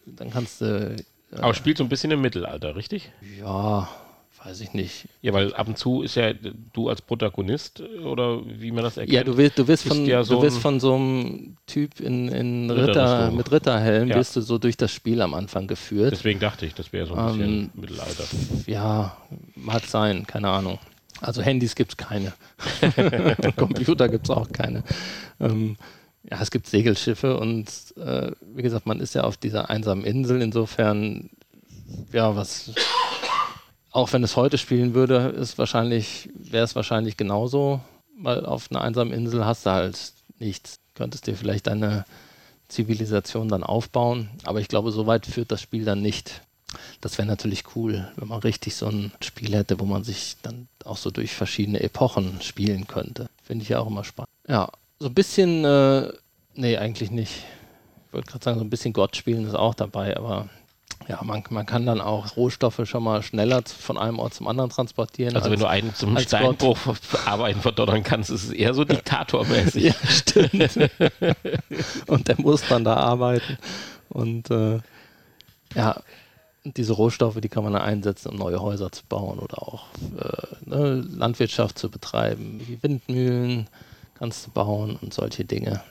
dann kannst du aber spielt so ein bisschen im Mittelalter, richtig? Ja, weiß ich nicht. Ja, weil ab und zu ist ja du als Protagonist oder wie man das erkennt. Ja, du wirst, du wirst, von, ja so du wirst von so einem Typ in, in Ritter, mit Ritterhelm, ja. wirst du so durch das Spiel am Anfang geführt. Deswegen dachte ich, das wäre so ein bisschen ähm, Mittelalter. Ja, mag sein, keine Ahnung. Also Handys gibt es keine. Computer gibt es auch keine. Ähm, ja, es gibt Segelschiffe und äh, wie gesagt, man ist ja auf dieser einsamen Insel. Insofern, ja, was auch wenn es heute spielen würde, ist wahrscheinlich, wäre es wahrscheinlich genauso, weil auf einer einsamen Insel hast du halt nichts. Könntest dir vielleicht deine Zivilisation dann aufbauen, aber ich glaube, so weit führt das Spiel dann nicht. Das wäre natürlich cool, wenn man richtig so ein Spiel hätte, wo man sich dann auch so durch verschiedene Epochen spielen könnte. Finde ich ja auch immer spannend. Ja, so ein bisschen, äh, nee, eigentlich nicht. Ich wollte gerade sagen, so ein bisschen Gott spielen ist auch dabei, aber ja, man, man kann dann auch Rohstoffe schon mal schneller von einem Ort zum anderen transportieren. Also als, wenn du einen zum Steinbruch arbeiten verdottern kannst, ist es eher so diktatormäßig. ja, stimmt. und der muss dann da arbeiten. Und äh, ja, diese Rohstoffe, die kann man dann einsetzen, um neue Häuser zu bauen oder auch äh, ne, Landwirtschaft zu betreiben, wie Windmühlen, kannst du bauen und solche Dinge.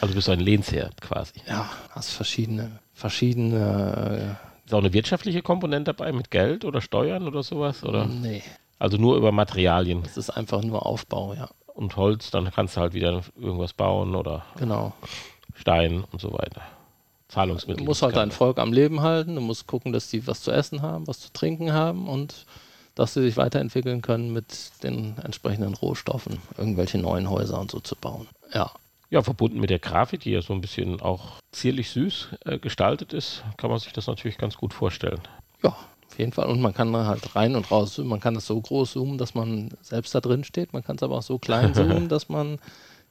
Also bist du ein Lehnsherr quasi. Ja, hast verschiedene, verschiedene. Äh, ist auch eine wirtschaftliche Komponente dabei mit Geld oder Steuern oder sowas? Oder? Nee. Also nur über Materialien. Es ist einfach nur Aufbau, ja. Und Holz, dann kannst du halt wieder irgendwas bauen oder genau. Stein und so weiter. Zahlungsmittel. Du musst halt dein Volk am Leben halten, du musst gucken, dass die was zu essen haben, was zu trinken haben und dass sie sich weiterentwickeln können mit den entsprechenden Rohstoffen, irgendwelche neuen Häuser und so zu bauen. Ja. Ja, verbunden mit der Grafik, die ja so ein bisschen auch zierlich süß äh, gestaltet ist, kann man sich das natürlich ganz gut vorstellen. Ja, auf jeden Fall. Und man kann halt rein und raus zoomen. Man kann es so groß zoomen, dass man selbst da drin steht. Man kann es aber auch so klein zoomen, dass man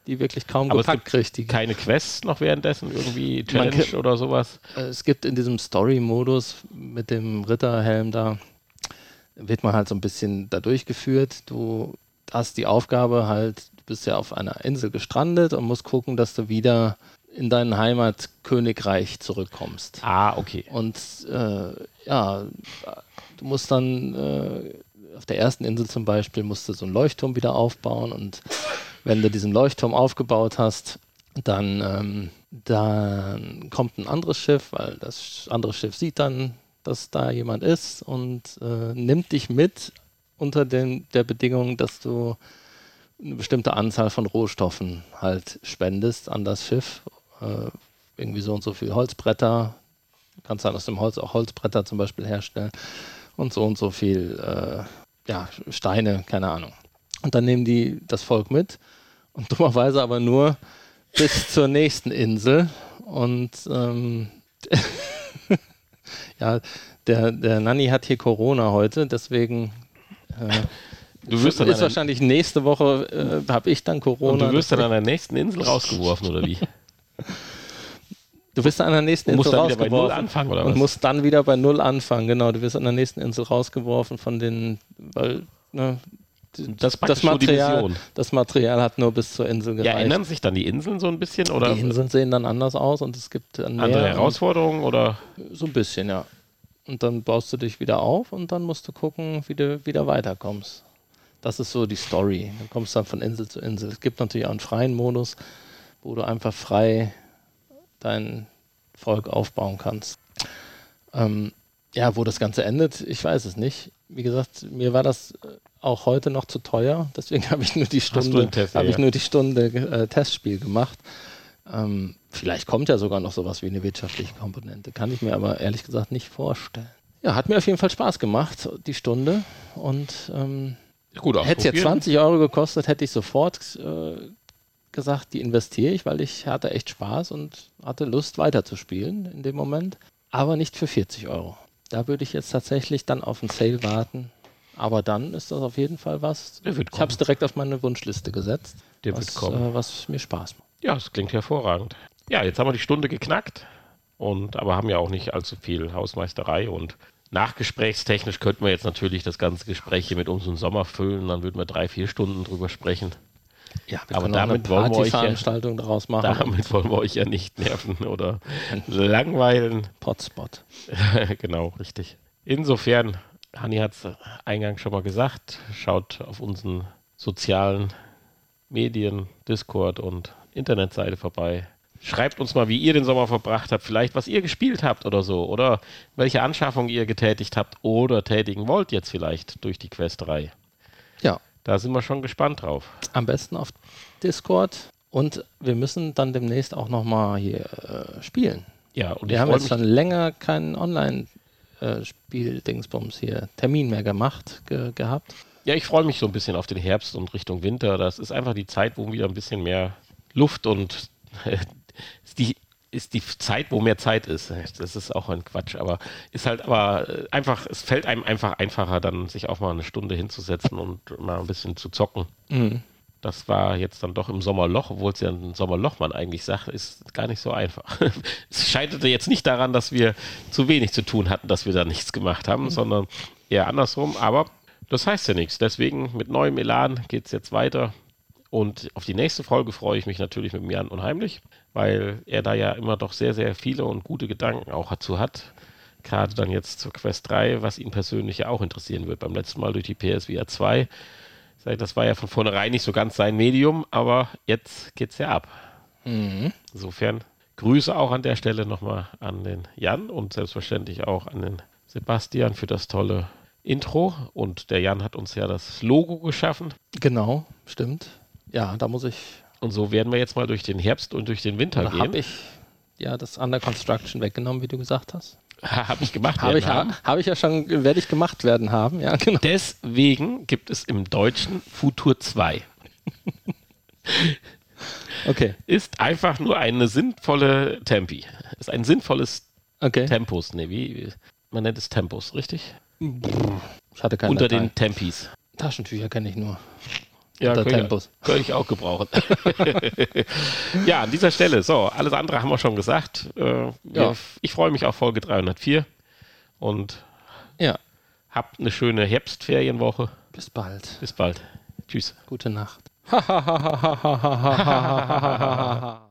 die wirklich kaum aber gepackt kriegt. Die keine Quests noch währenddessen, irgendwie Challenge kann, oder sowas? Äh, es gibt in diesem Story-Modus mit dem Ritterhelm da, wird man halt so ein bisschen da durchgeführt. Du hast die Aufgabe halt, du bist ja auf einer Insel gestrandet und musst gucken, dass du wieder in dein Heimatkönigreich zurückkommst. Ah, okay. Und äh, ja, du musst dann äh, auf der ersten Insel zum Beispiel musst du so einen Leuchtturm wieder aufbauen und wenn du diesen Leuchtturm aufgebaut hast, dann, ähm, dann kommt ein anderes Schiff, weil das andere Schiff sieht dann, dass da jemand ist und äh, nimmt dich mit unter den, der Bedingung, dass du eine bestimmte Anzahl von Rohstoffen halt spendest an das Schiff. Äh, irgendwie so und so viel Holzbretter. Du kannst dann aus dem Holz auch Holzbretter zum Beispiel herstellen. Und so und so viel äh, ja, Steine, keine Ahnung. Und dann nehmen die das Volk mit und dummerweise aber nur bis zur nächsten Insel. Und ähm, ja, der, der Nanny hat hier Corona heute, deswegen äh, Du wirst dann ist wahrscheinlich nächste Woche, äh, habe ich dann Corona. und du wirst dann an der nächsten Insel rausgeworfen, oder wie? Du wirst an der nächsten Du musst Insel dann wieder bei Null rausgeworfen anfangen, oder und was? musst dann wieder bei Null anfangen. Genau, du wirst an der nächsten Insel rausgeworfen von den, weil ne, Das das Material, das Material hat nur bis zur Insel Ja, gereicht. ändern sich dann die Inseln so ein bisschen oder die Inseln sehen dann anders aus und es gibt dann mehr andere Herausforderungen oder So ein bisschen, ja. Und dann baust du dich wieder auf und dann musst du gucken, wie du wieder weiterkommst. Das ist so die Story. Du kommst dann von Insel zu Insel. Es gibt natürlich auch einen freien Modus, wo du einfach frei dein Volk aufbauen kannst. Ähm, ja, wo das Ganze endet, ich weiß es nicht. Wie gesagt, mir war das äh, auch heute noch zu teuer, deswegen habe ich nur die Stunde, den ja, habe ich nur die Stunde äh, Testspiel gemacht. Ähm, vielleicht kommt ja sogar noch sowas wie eine wirtschaftliche Komponente. Kann ich mir aber ehrlich gesagt nicht vorstellen. Ja, hat mir auf jeden Fall Spaß gemacht, die Stunde. Und ähm, gut hätte es jetzt ausprobieren. 20 Euro gekostet, hätte ich sofort äh, gesagt, die investiere ich, weil ich hatte echt Spaß und hatte Lust weiterzuspielen in dem Moment. Aber nicht für 40 Euro. Da würde ich jetzt tatsächlich dann auf einen Sale warten. Aber dann ist das auf jeden Fall was. Der wird ich habe es direkt auf meine Wunschliste gesetzt. Der was, wird kommen. Äh, was mir Spaß macht. Ja, das klingt hervorragend. Ja, jetzt haben wir die Stunde geknackt und aber haben ja auch nicht allzu viel Hausmeisterei und nachgesprächstechnisch könnten wir jetzt natürlich das ganze Gespräch hier mit unserem Sommer füllen, dann würden wir drei, vier Stunden drüber sprechen. Ja, Aber können auch damit eine wollen wir euch ja- daraus machen. Damit wollen wir euch ja nicht nerven oder langweilen. Potspot. genau, richtig. Insofern, Hanni hat es eingangs schon mal gesagt, schaut auf unseren sozialen Medien, Discord und Internetseite vorbei. Schreibt uns mal, wie ihr den Sommer verbracht habt, vielleicht was ihr gespielt habt oder so, oder welche Anschaffung ihr getätigt habt oder tätigen wollt jetzt vielleicht durch die Quest 3. Ja, Da sind wir schon gespannt drauf. am besten auf Discord. Und wir müssen dann demnächst auch nochmal hier äh, spielen. Ja, und Wir haben jetzt schon länger keinen Online-Spiel-Dingsbums hier, Termin mehr gemacht ge gehabt. Ja, ich freue mich so ein bisschen auf den Herbst und Richtung Winter. Das ist einfach die Zeit, wo wieder ein bisschen mehr Luft und ist die ist die Zeit, wo mehr Zeit ist. Das ist auch ein Quatsch, aber ist halt aber äh, einfach, es fällt einem einfach einfacher, dann sich auch mal eine Stunde hinzusetzen und mal ein bisschen zu zocken. Mhm. Das war jetzt dann doch im Sommerloch, obwohl es ja ein Sommerloch man eigentlich sagt, ist gar nicht so einfach. es scheiterte jetzt nicht daran, dass wir zu wenig zu tun hatten, dass wir da nichts gemacht haben, sondern eher andersrum. Aber das heißt ja nichts. Deswegen mit neuem Elan geht es jetzt weiter. Und auf die nächste Folge freue ich mich natürlich mit Jan unheimlich, weil er da ja immer doch sehr, sehr viele und gute Gedanken auch dazu hat. Gerade dann jetzt zur Quest 3, was ihn persönlich ja auch interessieren wird. Beim letzten Mal durch die PSVR 2 Sag ich, Das war ja von vornherein nicht so ganz sein Medium, aber jetzt geht's ja ab. Mhm. Insofern Grüße auch an der Stelle nochmal an den Jan und selbstverständlich auch an den Sebastian für das tolle Intro. Und der Jan hat uns ja das Logo geschaffen. Genau, stimmt. Ja, da muss ich, Und so werden wir jetzt mal durch den Herbst und durch den Winter da habe gehen. ich ja das Under Construction weggenommen, wie du gesagt hast. Habe ich gemacht. Habe werden ich, haben. ha, habe ich ja schon, werde ich gemacht werden haben, ja, genau. Deswegen gibt es im Deutschen Futur 2. Okay, Ist einfach nur eine sinnvolle Tempi. Ist ein sinnvolles okay. Tempos. Ne, wie, man nennt es Tempos, richtig? Ich hatte keine Unter Datei. den Tempis. Taschentücher kenne ich nur. Ja, könnte, ich auch gebrauchen. ja, an dieser Stelle. So, alles andere haben wir schon gesagt. Äh, Ja. wir, ich freue mich auf Folge 304 und Ja, habt eine schöne Herbstferienwoche. bis bald. Bis bald. Tschüss. Gute Nacht.